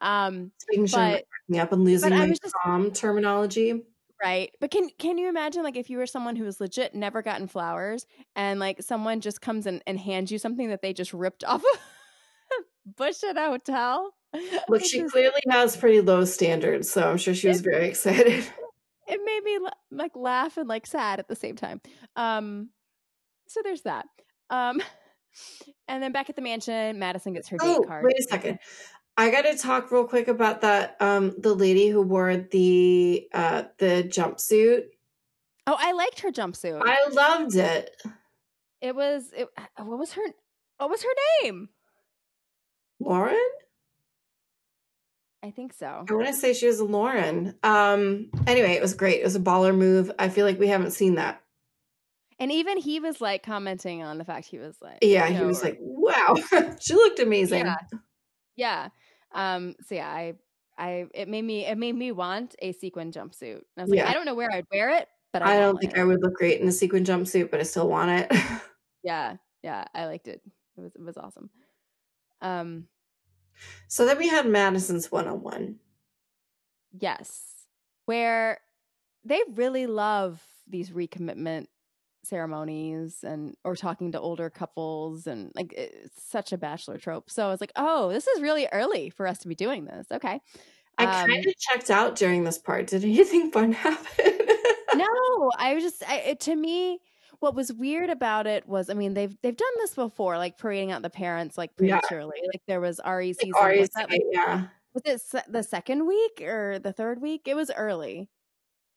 Um, making sure I'm But- up and losing my just- terminology. Right. But can can you imagine like if you were someone who was legit never gotten flowers and like someone just comes in and hands you something that they just ripped [laughs] off a bush at a hotel? [laughs] Look, she clearly has pretty low standards, so I'm sure she was very excited. [laughs] it made me like laugh and like sad at the same time. Um, so there's that. Um, and then back at the mansion, Madison gets her date Oh, card. wait a second. I got to talk real quick about that. Um, the lady who wore the uh the jumpsuit. Oh, I liked her jumpsuit. I loved it. it was it, what was her what was her name? Lauren. I think so. I want to say she was Lauren. Um. Anyway, it was great. It was a baller move. I feel like we haven't seen that. And even he was like commenting on the fact he was like, Yeah, you he was like, "Wow, [laughs] she looked amazing." yeah, yeah. Um. So yeah, I, I, it made me, it made me want a sequin jumpsuit. And I was like, Yeah. I don't know where I'd wear it, but I, I don't think it. I would look great in a sequin jumpsuit, but I still want it. [laughs] Yeah, yeah, I liked it. It was, it was awesome. Um. so then we had Madison's one on one. Yes. Where they really love these recommitment ceremonies and or talking to older couples and like it's such a bachelor trope. So I was like, "Oh, this is really early for us to be doing this." Okay. I Um, kind of checked out during this part. Did anything [laughs] fun happen? no, I was just I, it, to me what was weird about it was I mean they've they've done this before like parading out the parents like Yeah. prematurely. Like there was Ari season Like Ari's was that, like, yeah. was it se- the second week or the third week? It was early.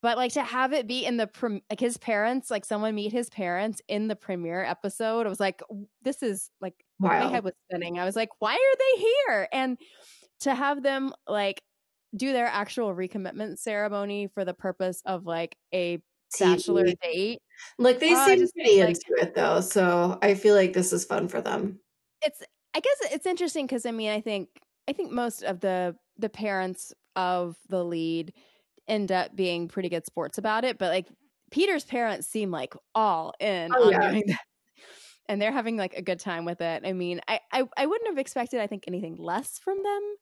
But like to have it be in the prem- like his parents, like someone meet his parents in the premiere episode, I was like, this is like my head was spinning. I was like, why are they here? And to have them like do their actual recommitment ceremony for the purpose of like a bachelor TV. date, Like they Oh, seem pretty like- into it though, so I feel like this is fun for them. it's I guess it's interesting because I mean I think I think most of the the parents of the lead end up being pretty good sports about it, but like Peter's parents seem like all in Oh, on yeah. doing [laughs] that. And they're having like a good time with it. I mean, I, I I wouldn't have expected I think anything less from them,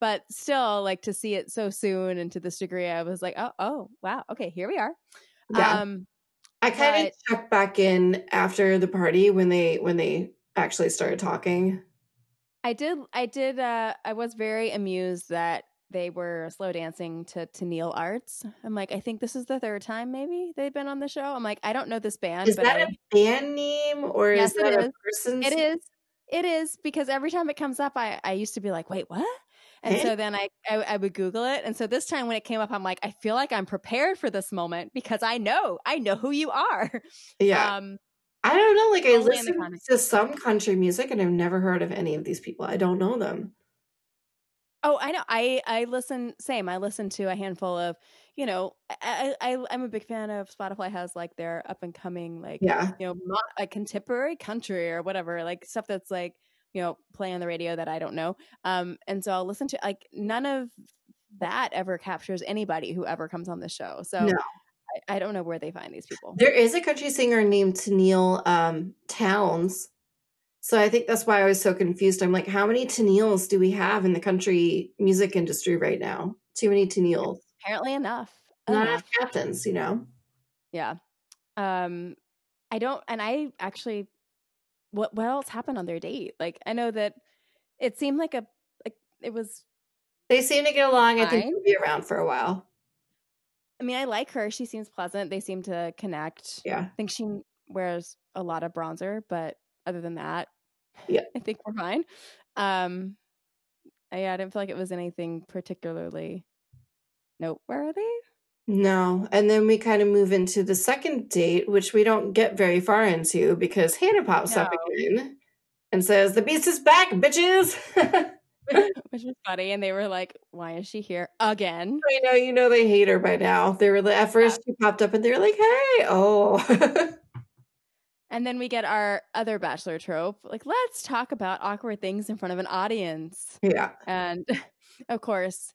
but still like to see it so soon and to this degree, I was like, oh oh wow, okay, here we are. Yeah. Um, I kind of checked back in after the party when they when they actually started talking. I did I did uh I was very amused that they were slow dancing to Tenille Arts. I'm like, I think this is the third time maybe they've been on the show. I'm like, I don't know this band, Is but that I, a band name or Yes, is it that a is. person's? it is it is because every time it comes up, I I used to be like, wait, what? And so then I, I, I would Google it, and so this time when it came up, I'm like, I feel like I'm prepared for this moment because I know I know who you are. Yeah. Um, I don't know. Like I listen to some country music, and I've never heard of any of these people. I don't know them. Oh, I know. I I listen. Same. I listen to a handful of. You know, I, I I'm a big fan of Spotify has like their up and coming like yeah you know a contemporary country or whatever like stuff that's like you know play on the radio that I don't know. Um, and so I'll listen to like none of that ever captures anybody who ever comes on the show. So no. I, I, don't know where they find these people. There is a country singer named Tenille um, Townes so I think that's why I was so confused. I'm like, how many Tenilles do we have in the country music industry right now? Too many Tenilles. Apparently enough. Not enough captains, you know? Yeah. Um, I don't, and I actually, what what else happened on their date? Like, I know that it seemed like a, like it was. They seem to get along. Fine. I think they'll be around for a while. I mean, I like her. She seems pleasant. They seem to connect. Yeah. I think she wears a lot of bronzer, but other than that, yeah, I think we're fine. Um, yeah, I didn't feel like it was anything particularly noteworthy. No, and then we kind of move into the second date, which we don't get very far into because Hannah pops no. up again and says, "The beast is back, bitches." [laughs] [laughs] which was funny, and they were like, "Why is she here again?" I know, you know, they hate her by now. They were at first yeah. she popped up, and they were like, "Hey, oh." [laughs] And then we get our other bachelor trope, like let's talk about awkward things in front of an audience. Yeah. And [laughs] of course,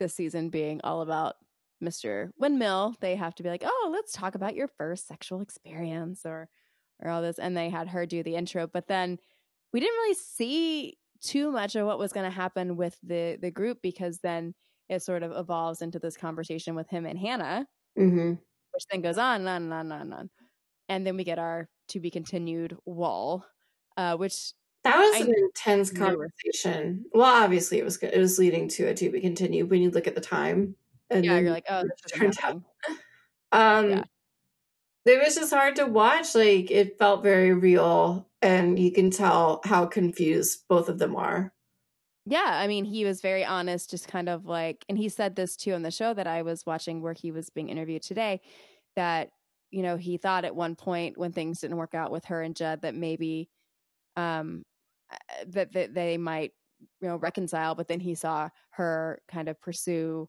this season being all about Mr. Windmill, they have to be like, "Oh, let's talk about your first sexual experience or or all this." And they had her do the intro, but then we didn't really see too much of what was going to happen with the the group because then it sort of evolves into this conversation with him and Hannah, mm-hmm. which then goes on and on and on and on. And then we get our to be continued wall, uh, which that was I an intense conversation. Well, obviously it was good. it was leading to a to be continued when you look at the time. And yeah, you're like, oh, this turned out. Um, yeah. it was just hard to watch. Like it felt very real, and you can tell how confused both of them are. Yeah, I mean, he was very honest, just kind of like, and he said this too on the show that I was watching where he was being interviewed today, that you know, he thought at one point when things didn't work out with her and Jed that maybe um uh, that, that they might you know reconcile, but then he saw her kind of pursue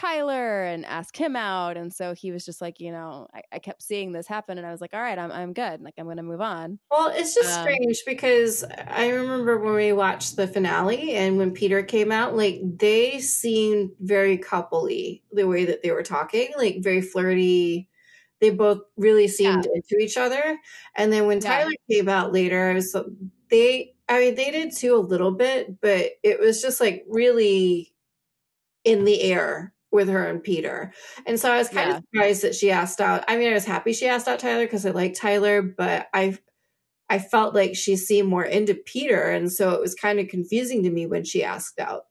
Tyler and ask him out. And so he was just like, you know, I, I, kept seeing this happen and I was like, all right, I'm, I'm good. Like, I'm going to move on. Well, it's just um, strange because I remember when we watched the finale and when Peter came out, like they seemed very coupley the way that they were talking, like very flirty they both really seemed yeah. into each other. And then when yeah. Tyler came out later, I so they I mean they did too a little bit, but it was just like really in the air with her and Peter. And so I was kind yeah. of surprised that she asked out. I mean, I was happy she asked out Tyler because I like Tyler, but I I felt like she seemed more into Peter, and so it was kind of confusing to me when she asked out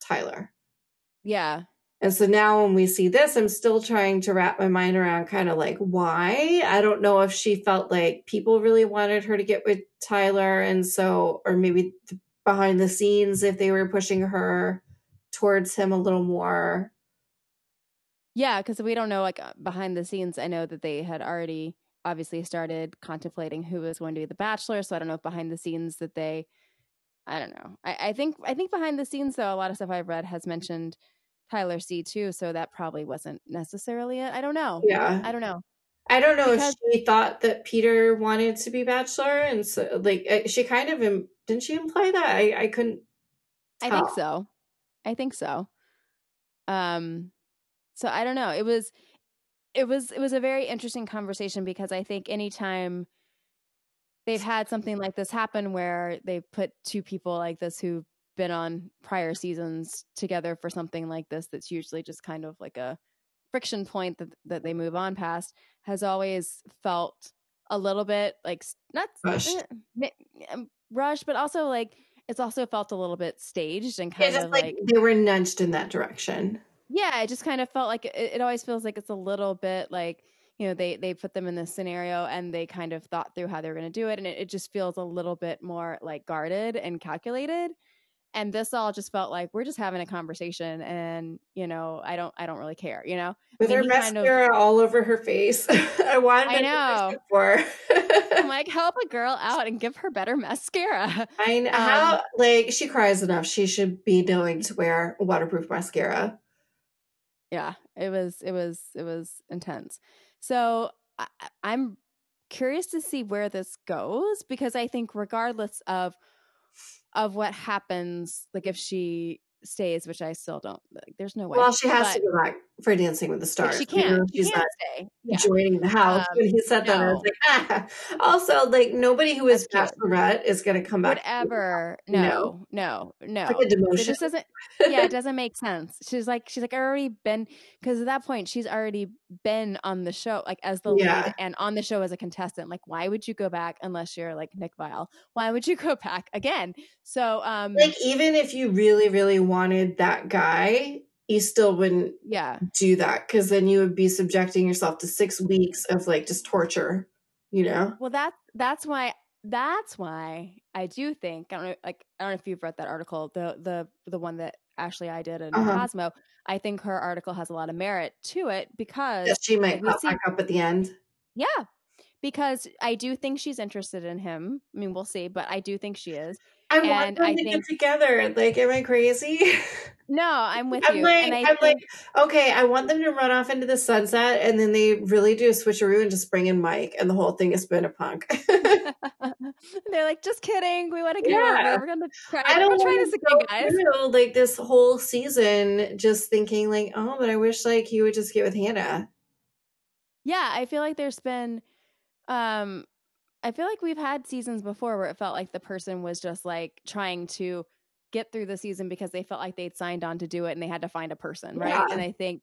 Tyler. Yeah, and so now when we see this, I'm still trying to wrap my mind around kind of like why. I don't know if she felt like people really wanted her to get with Tyler. And so, or maybe behind the scenes, if they were pushing her towards him a little more. Yeah, because we don't know, like uh, behind the scenes, I know that they had already obviously started contemplating who was going to be the bachelor. So I don't know if behind the scenes that they, I don't know. I, I think, I think behind the scenes, though, a lot of stuff I've read has mentioned Tyler C too, so that probably wasn't necessarily it. I don't know. Yeah. I don't know. I don't know because, if she thought that Peter wanted to be bachelor, and so like uh, she kind of Im- didn't she imply that? I I couldn't. Tell. I think so. I think so. Um, so I don't know. It was, it was, it was a very interesting conversation because I think anytime they've had something like this happen where they put two people like this who been on prior seasons together for something like this that's usually just kind of like a friction point that, that they move on past has always felt a little bit like not rushed, eh, um, rushed but also like it's also felt a little bit staged and kind of like, like, they were nudged in that direction. Yeah it just kind of felt like it, it always feels like it's a little bit like you know they they put them in this scenario and they kind of thought through how they were going to do it and it, it just feels a little bit more like guarded and calculated and this all just felt like we're just having a conversation and you know i don't i don't really care you know with I her he kind of- mascara all over her face [laughs] i wanted I to know. for i'm like help a girl out and give her better mascara [laughs] I know Um, how like she cries enough. She should be knowing to wear waterproof mascara. yeah it was it was it was intense so I- i'm curious to see where this goes because i think regardless of of what happens like if she stays which i still don't like, there's no way Well, she has But- to go back for Dancing with the Stars. she You know, can't she she's can't not yeah. joining the house. Um, when he said that, I was like, ah. Also, like nobody who is That's bachelorette is going to come back. whatever No. no no no It's like a it demotion. just doesn't [laughs] yeah it doesn't make sense she's like she's like i already been because at that point she's already been on the show like as the Yeah. lead and on the show as a contestant like why would you go back unless you're like Nick Viall why would you [laughs] go back again so um like even if you really, really wanted that guy, you still wouldn't yeah do that because then you would be subjecting yourself to six weeks of like just torture. You know? well that that's why that's why i do think i don't know like i don't know if you've read that article the the the one that ashley i did in Uh-huh. cosmo i think her article has a lot of merit to it because That she might pop see- back up at the end. Yeah. Because I do think she's interested in him. I mean, we'll see, but I do think she is. I want them I to think- get together. Like, am I crazy? No, I'm with [laughs] I'm you. like, and I I'm think, like, okay, I want them to run off into the sunset, and then they really do a switcheroo and just bring in Mike, and the whole thing is been a punk. [laughs] they're like, just kidding. We want to [laughs] get Yeah. over. We're gonna try. I don't we're this again, guys. through like this whole season just thinking like, oh, but I wish like he would just get with Hannah. Yeah, I feel like there's been, um, I feel like we've had seasons before where it felt like the person was just like trying to get through the season because they felt like they'd signed on to do it and they had to find a person, right? Yeah. And I think,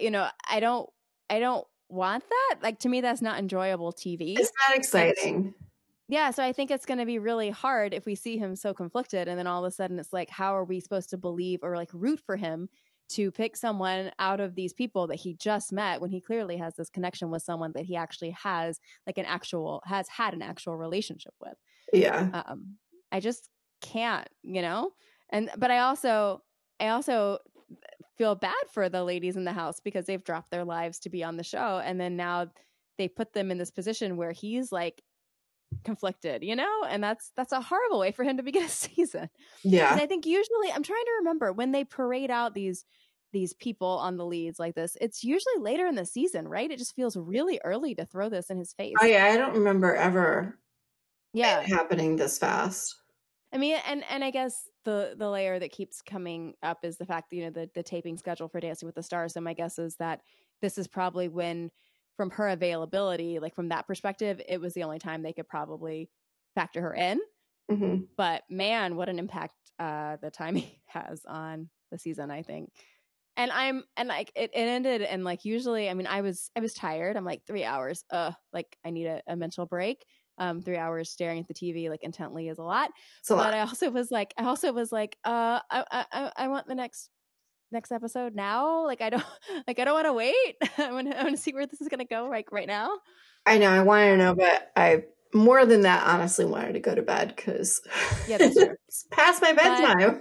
you know, I don't, I don't want that. Like to me, that's not enjoyable TV. It's not exciting. Yeah, so I think it's going to be really hard if we see him so conflicted and then all of a sudden it's like how are we supposed to believe or like root for him to pick someone out of these people that he just met when he clearly has this connection with someone that he actually has like an actual has had an actual relationship with. Yeah. Um I just can't, you know? And but I also I also feel bad for the ladies in the house because they've dropped their lives to be on the show and then now they put them in this position where he's like conflicted, you know? And that's that's a horrible way for him to begin a [laughs] season. Yeah. And I think usually I'm trying to remember when they parade out these these people on the leads like this, it's usually later in the season, right? It just feels really early to throw this in his face. Oh yeah, I don't remember ever yeah. it happening this fast. I mean, and and I guess the the layer that keeps coming up is the fact that you know the the taping schedule for Dancing with the Stars. So my guess is that this is probably when, from her availability, like from that perspective, it was the only time they could probably factor her in. hmm But man, what an impact uh, the timing [laughs] has on the season! I think. And I'm and like it, it ended and like usually I mean I was I was tired I'm like three hours uh like I need a, a mental break um three hours staring at the TV like intently is a lot So but I also was like, I also was like, uh, I, I- I want the next next episode now. Like, I don't, [laughs] like, I don't want to wait. [laughs] I want, to, I want to see where this is gonna go, like right now. I know I wanted to know, but I more than that honestly wanted to go to bed because Yeah, [laughs] it's past my bedtime.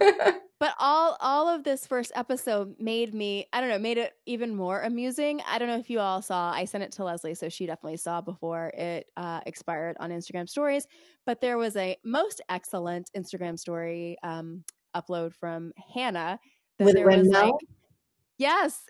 But all, all of this first episode made me, I don't know, made it even more amusing. I don't know if you all saw. I sent it to Leslie, so she definitely saw before it uh, expired on Instagram stories. But there was a most excellent Instagram story um, upload from Hannah. With windmill? like Yes.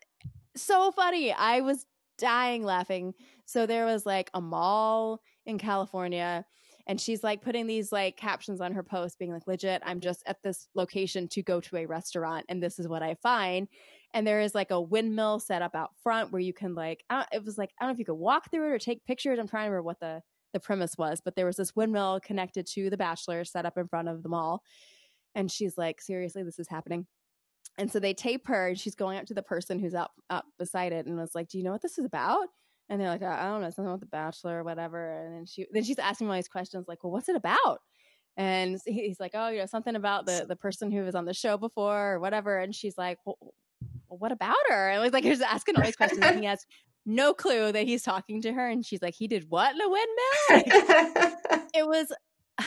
So funny. I was dying laughing. So there was like a mall in California and she's like putting these like captions on her post being like legit I'm just at this location to go to a restaurant and this is what I find. And there is like a windmill set up out front where you can like I don't, it was like I don't know if you could walk through it or take pictures. I'm trying to remember what the the premise was, but there was this windmill connected to the bachelor set up in front of the mall. And she's like, seriously, this is happening. And so they tape her and she's going up to the person who's up up beside it and was like, Do you know what this is about? And they're like, I don't know, something about the bachelor or whatever. And then she then she's asking all these questions like, Well, what's it about? And he's like, Oh, you know, something about the the person who was on the show before or whatever. And she's like, Well, what about her? And it was like [laughs] he's asking all these questions. And he has no clue that he's talking to her. And she's like, he did what in a windmill? It was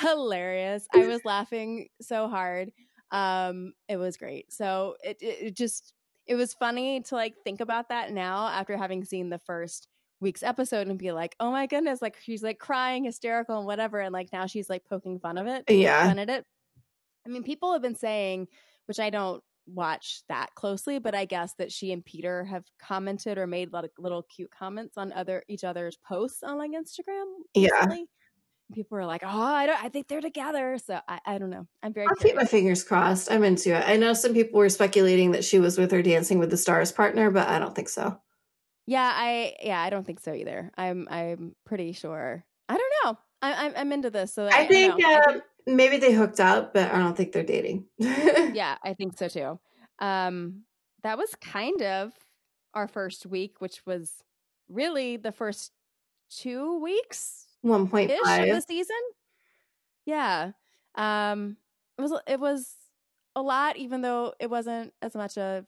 hilarious. I [laughs] was laughing so hard. Um, it was great. So it, it, it just it was funny to like think about that now after having seen the first week's episode and be like, oh my goodness, like she's like crying, hysterical, and whatever. And like now she's like poking fun of it. Yeah. Fun at it. I mean, people have been saying, which I don't watch that closely, but I guess that she and Peter have commented or made little, little cute comments on other each other's posts on like Instagram. Yeah. People are like, oh, I don't, I think they're together. So I, I don't know. I'm very I'll keep my fingers crossed. I'm into it. I know some people were speculating that she was with her Dancing with the Stars partner, but I don't think so. Yeah, I yeah, I don't think so either. I'm I'm pretty sure. I don't know. I, I'm I'm into this. So I don't think. I um, maybe they hooked up, but I don't think they're dating. [laughs] yeah, I think so too. Um, that was kind of our first week, which was really the first two weeks One point of the season. Yeah. Um, it was it was a lot, even though it wasn't as much of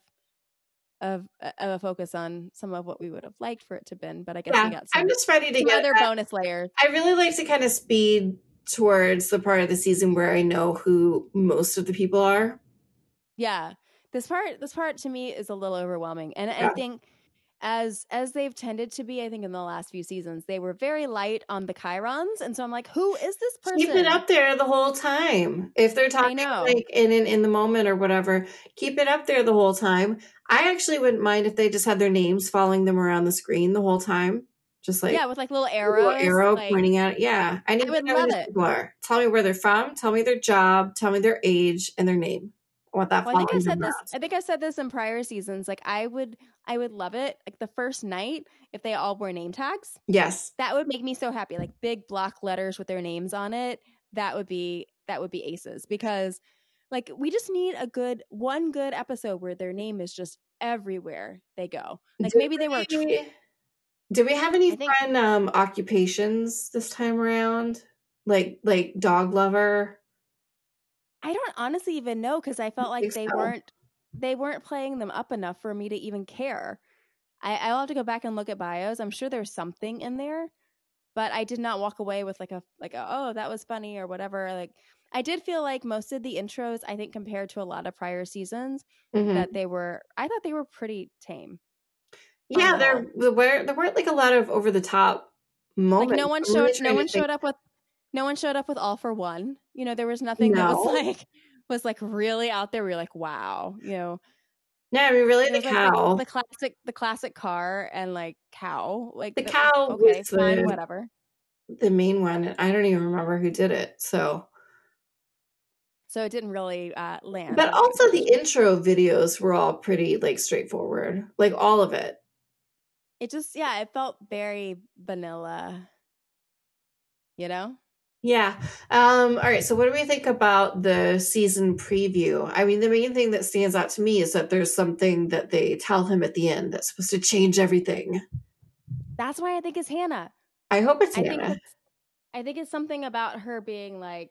of of a focus on some of what we would have liked for it to been. But I guess we Yeah, got some, I'm just ready to get. other that. bonus layers. I really like to kind of speed towards the part of the season where I know who most of the people are. Yeah. This part this part to me is a little overwhelming. And I think as as they've tended to be, I think in the last few seasons, they were very light on the Chyrons. And so I'm like, who is this person? Keep it up there the whole time. If they're talking like in, in in the moment or whatever, keep it up there the whole time. I actually wouldn't mind if they just had their names following them around the screen the whole time, just like yeah, with like little arrows. little arrow like- pointing at it. Yeah, I need I would to know who love these it. people are. Tell me where they're from. Tell me their job. Tell me their age and their name. That Well, I think I said this. I think I said this in prior seasons. Like I would, I would love it. Like the first night, if they all wore name tags, Yes, that would make me so happy. Like big block letters with their names on it. That would be that would be aces because, like, we just need a good one good episode where their name is just everywhere they go. Like Did maybe they were. we- Did we have any think- fun um, occupations this time around? Like like dog lover. I don't honestly even know because I felt like they so. weren't they weren't playing them up enough for me to even care. I, I'll have to go back and look at bios. I'm sure there's something in there, but I did not walk away with like a like a, oh that was funny or whatever. Like I did feel like most of the intros, I think compared to a lot of prior seasons, Mhm. that they were I thought they were pretty tame. Yeah, there there weren't there weren't like a lot of over the top moments. Like no one showed no one showed up with no one showed up with all for one. You know, there was nothing that was [laughs] like was like really out there. We were like, wow, you know. No, I mean really the like cow. the, the classic, the classic car and like cow, like The that- cow Okay, was fine, the- whatever. the main one. and I don't even remember who did it. So, So it didn't really uh, land. but also the intro videos were all pretty like straightforward, like all of it. it just yeah, it felt very vanilla. You know, Yeah. Um, all right. So, what do we think about the season preview? I mean, the main thing that stands out to me is that there's something that they tell him at the end that's supposed to change everything. that's why I think it's Hannah. I hope it's I think Hannah. it's, I think it's something about her being like,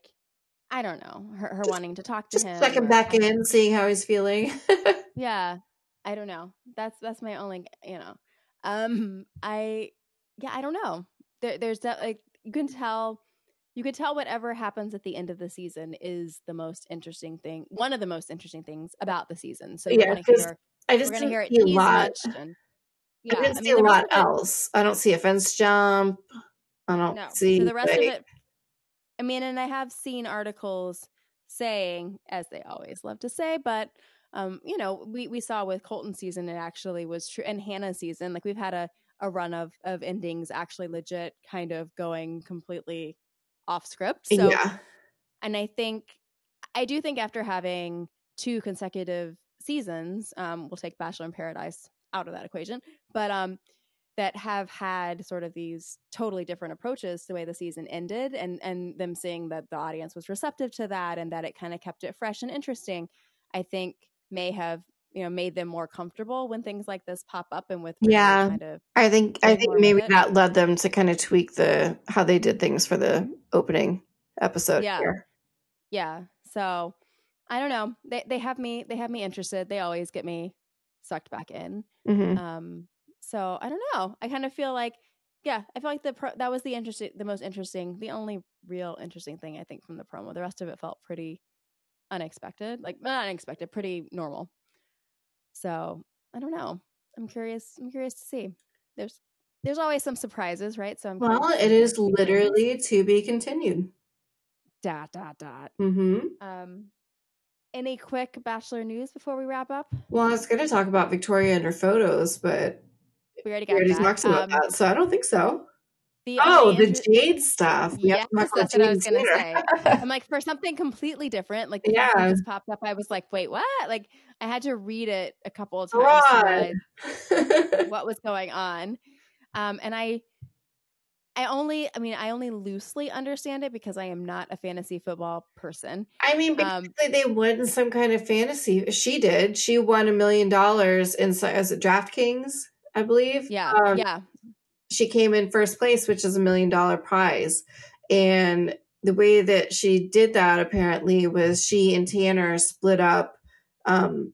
I don't know, her, her Just- wanting to talk to Just him. checking back in, seeing how he's feeling. [laughs] Yeah, I don't know. That's that's my only, you know. Um, I yeah, I don't know. There, there's that like you can tell, you could tell whatever happens at the end of the season is the most interesting thing, one of the most interesting things about the season. So Yeah, you're gonna 'cause hear, I just didn't hear it see a lot. And, I yeah, didn't I see a lot else. I don't see a fence jump. I don't No. see so the rest like, of it, I mean, and I have seen articles saying, as they always love to say, but um, you know, we we saw with Colton's season, it actually was true, and Hannah's season, like we've had a a run of of endings actually legit kind of going completely off script. So, yeah. and I think I do think after having two consecutive seasons, um, we'll take Bachelor in Paradise out of that equation, but um, that have had sort of these totally different approaches to the way the season ended, and and them seeing that the audience was receptive to that, and that it kind of kept it fresh and interesting. I think may have you know made them more comfortable when things like this pop up, and with Yeah. kind of I think I think maybe that led them to kind of tweak the how they did things for the opening episode Yeah. here. yeah. So I don't know. They they have me they have me interested. They always get me sucked back in. Mhm. Um, so I don't know. I kind of feel like, yeah, I feel like the pro- that was the interesting, the most interesting, the only real interesting thing I think from the promo. The rest of it felt pretty unexpected, like not unexpected, pretty normal. So I don't know. I'm curious. I'm curious to see. There's there's always some surprises, right? So I'm well, it is literally to be continued. Dot dot dot. Mm-hmm. Um, any quick bachelor news before we wrap up? Well, I was going to talk about Victoria and her photos, but we already got we already talked about um, that, so I don't think so. The oh, the Jade stuff. We have Yes, to talk about that's what I was gonna sooner. say. [laughs] I'm like for something completely different. Like the Yeah. this popped up, I was like, wait, what? Like I had to read it a couple of times to what was going on. Um, and I, I only, I mean, I only loosely understand it because I am not a fantasy football person. I mean, Um, they won some kind of fantasy. She did. She won a million dollars in so- as a DraftKings, I believe. Yeah, Um, yeah, she came in first place, which is a million dollar prize. And the way that she did that apparently was she and Tanner split up um,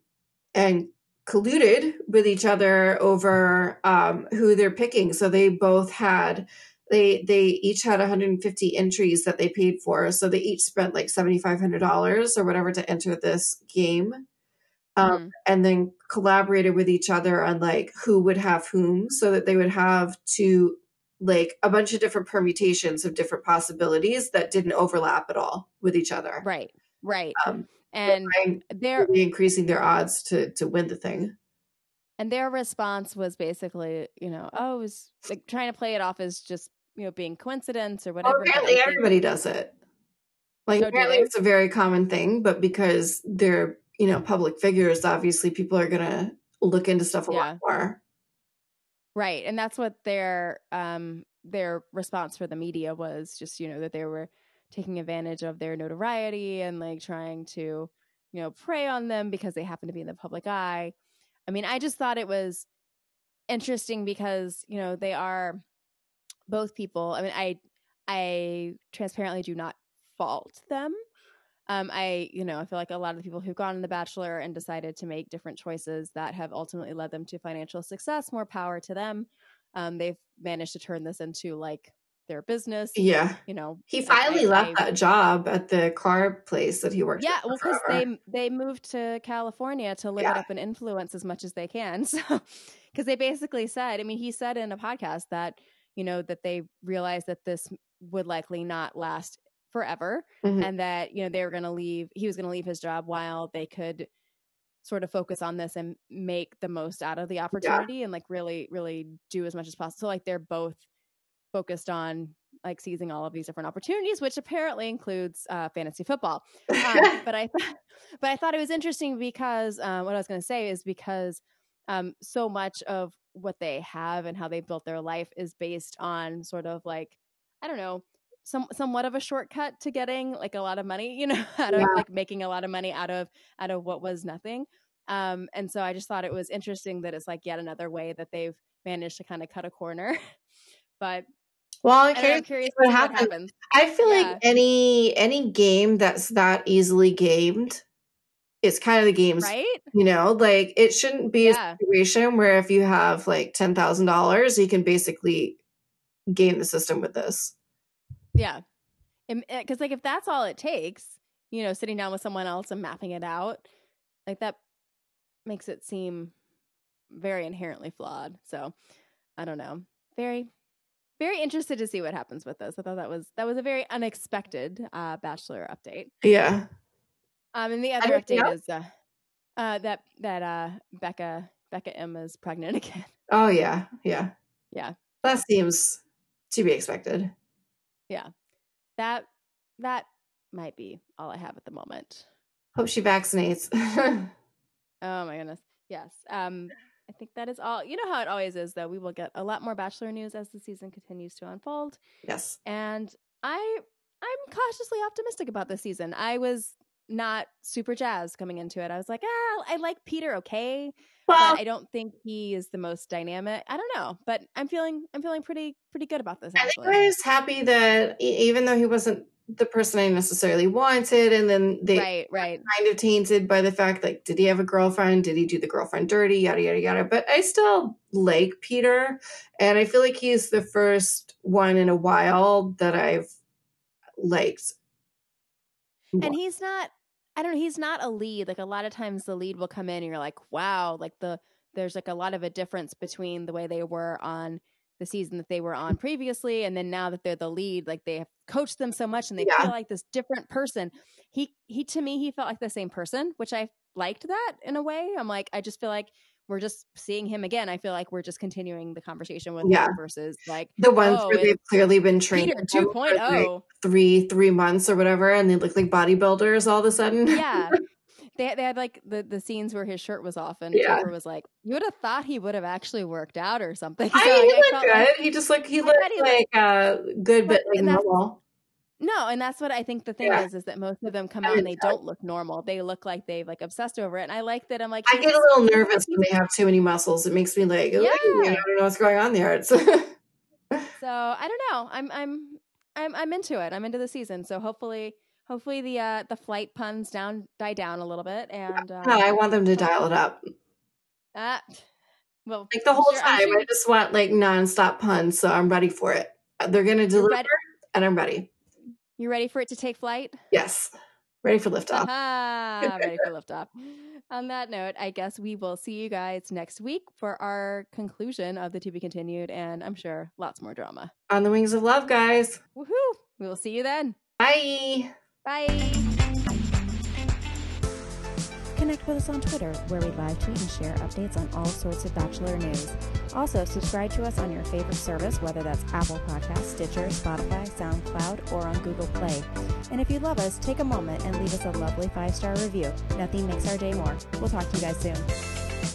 and colluded with each other over um, who they're picking. So they both had they they each had 150 entries that they paid for. So they each spent like seventy five hundred dollars or whatever to enter this game um, Mhm. and then collaborated with each other on like who would have whom so that they would have to like a bunch of different permutations of different possibilities that didn't overlap at all with each other right, right. um, And they're really increasing their odds to to win the thing and their response was basically, you know, oh, it was like trying to play it off as just you know being coincidence or whatever. I apparently everybody does it like do apparently they? it's a very common thing but because they're you know public figures obviously people are gonna look into stuff a Yeah. lot more Right. And that's what their um their response for the media was just, you know, that they were taking advantage of their notoriety and like trying to, you know, prey on them because they happen to be in the public eye. I mean, I just thought it was interesting because, you know, they are both people. I mean, I I transparently do not fault them. Um, I, you know, I feel like a lot of the people who've gone on The Bachelor and decided to make different choices that have ultimately led them to financial success, more power to them. Um, they've managed to turn this into like their business. yeah You know, he like, I- finally left I- that job at the car place that he worked yeah, at well, because they they moved to California to live Yeah. it up and influence as much as they can. [laughs] So, because they basically said, I mean, he said in a podcast that you know that they realized that this would likely not last forever, Mhm. and that you know they were going to leave. He was going to leave his job while they could sort of focus on this and make the most out of the opportunity and like really really do as much as possible. So like they're both focused on like seizing all of these different opportunities, which apparently includes uh, fantasy football um, [laughs] but I thought, [laughs] but I thought it was interesting because um, what I was going to say is because um, so much of what they have and how they built their life is based on sort of like I don't know, some somewhat of a shortcut to getting like a lot of money, you know, [laughs] out of Yeah. like making a lot of money out of out of what was nothing. Um, and so I just thought it was interesting that it's like yet another way that they've managed to kind of cut a corner. [laughs] but well, I'm don't I'm curious curious to to see see what what happens. happens. I feel Yeah. like any any game that's that easily gamed, it's kind of the game's Right? You know, like it shouldn't be Yeah. a situation where if you have like ten thousand dollars, you can basically game the system with this. Yeah. Because, like, if that's all it takes, you know, sitting down with someone else and mapping it out, like, that makes it seem very inherently flawed. So, I don't know. Very, very interested to see what happens with this. I thought that was that was a very unexpected uh, Bachelor update. Yeah. Um, and the other update else? is uh, uh, that that uh, Becca Bekah M is pregnant [laughs] again. Oh yeah. Yeah. Yeah. That seems to be expected. Yeah, that that might be all I have at the moment. Hope she vaccinates. [laughs] Oh my goodness. Yes. Um I think that is all. You know how it always is though. We will get a lot more bachelor news as the season continues to unfold. yes. And I I'm cautiously optimistic about this season. I was not super jazzed coming into it. I was like, "Ah, I like Peter okay, Well, but I don't think he is the most dynamic. I don't know, but I'm feeling I'm feeling pretty pretty good about this I think actually. I was happy that even though he wasn't the person I necessarily wanted. And then they right, right. kind of tainted by the fact like, did he have a girlfriend? Did he do the girlfriend dirty? Yada yada yada. But I still like Peter, and I feel like he's the first one in a while that I've liked. And he's not. I don't know. He's not a lead. Like a lot of times, the lead will come in, and you're like, wow, like the there's like a lot of a difference between the way they were on the season that they were on previously and then now that they're the lead like they have coached them so much and they yeah. feel like this different person he he to me he felt like the same person which i liked that in a way i'm like i just feel like we're just seeing him again i feel like we're just continuing the conversation with yeah. him versus like the ones oh, where they've clearly been trained Peter 2.0 like three three months or whatever and they look like bodybuilders all of a sudden yeah [laughs] they they had like the the scenes where his shirt was off, and yeah. Trevor was like, "You would have thought he would have actually worked out or something." [laughs] So I mean, he looked good. Like, he just looked he looked he like looked, uh, good, but, but like normal. No, and that's what I think the thing yeah. is, is that most of them come out and they don't look normal. They look like they've like obsessed over it. And I like that. I'm like, I get a little nervous when they have too many muscles. It makes me like, yeah. I don't know what's going on there. [laughs] So I don't know. I'm I'm I'm I'm into it. I'm into the season. So hopefully hopefully the uh the flight puns down die down a little bit and uh, [laughs] no i want them to dial it up uh, well like the whole sure, time sure. i just want like nonstop puns so i'm ready for it they're gonna deliver and i'm ready you ready for it to take flight? Yes. Ready for liftoff ah, ready for [laughs] liftoff on that note i guess we will see you guys next week for our conclusion of the to be continued and i'm sure lots more drama. On the wings of love guys. Woohoo. We will see you then. Bye. Bye. Connect with us on Twitter, where we live tweet and share updates on all sorts of Bachelor news. Also, subscribe to us on your favorite service, whether that's Apple Podcasts, Stitcher, Spotify, SoundCloud, or on Google Play. And if you love us, take a moment and leave us a lovely five star review. Nothing makes our day more. We'll talk to you guys soon.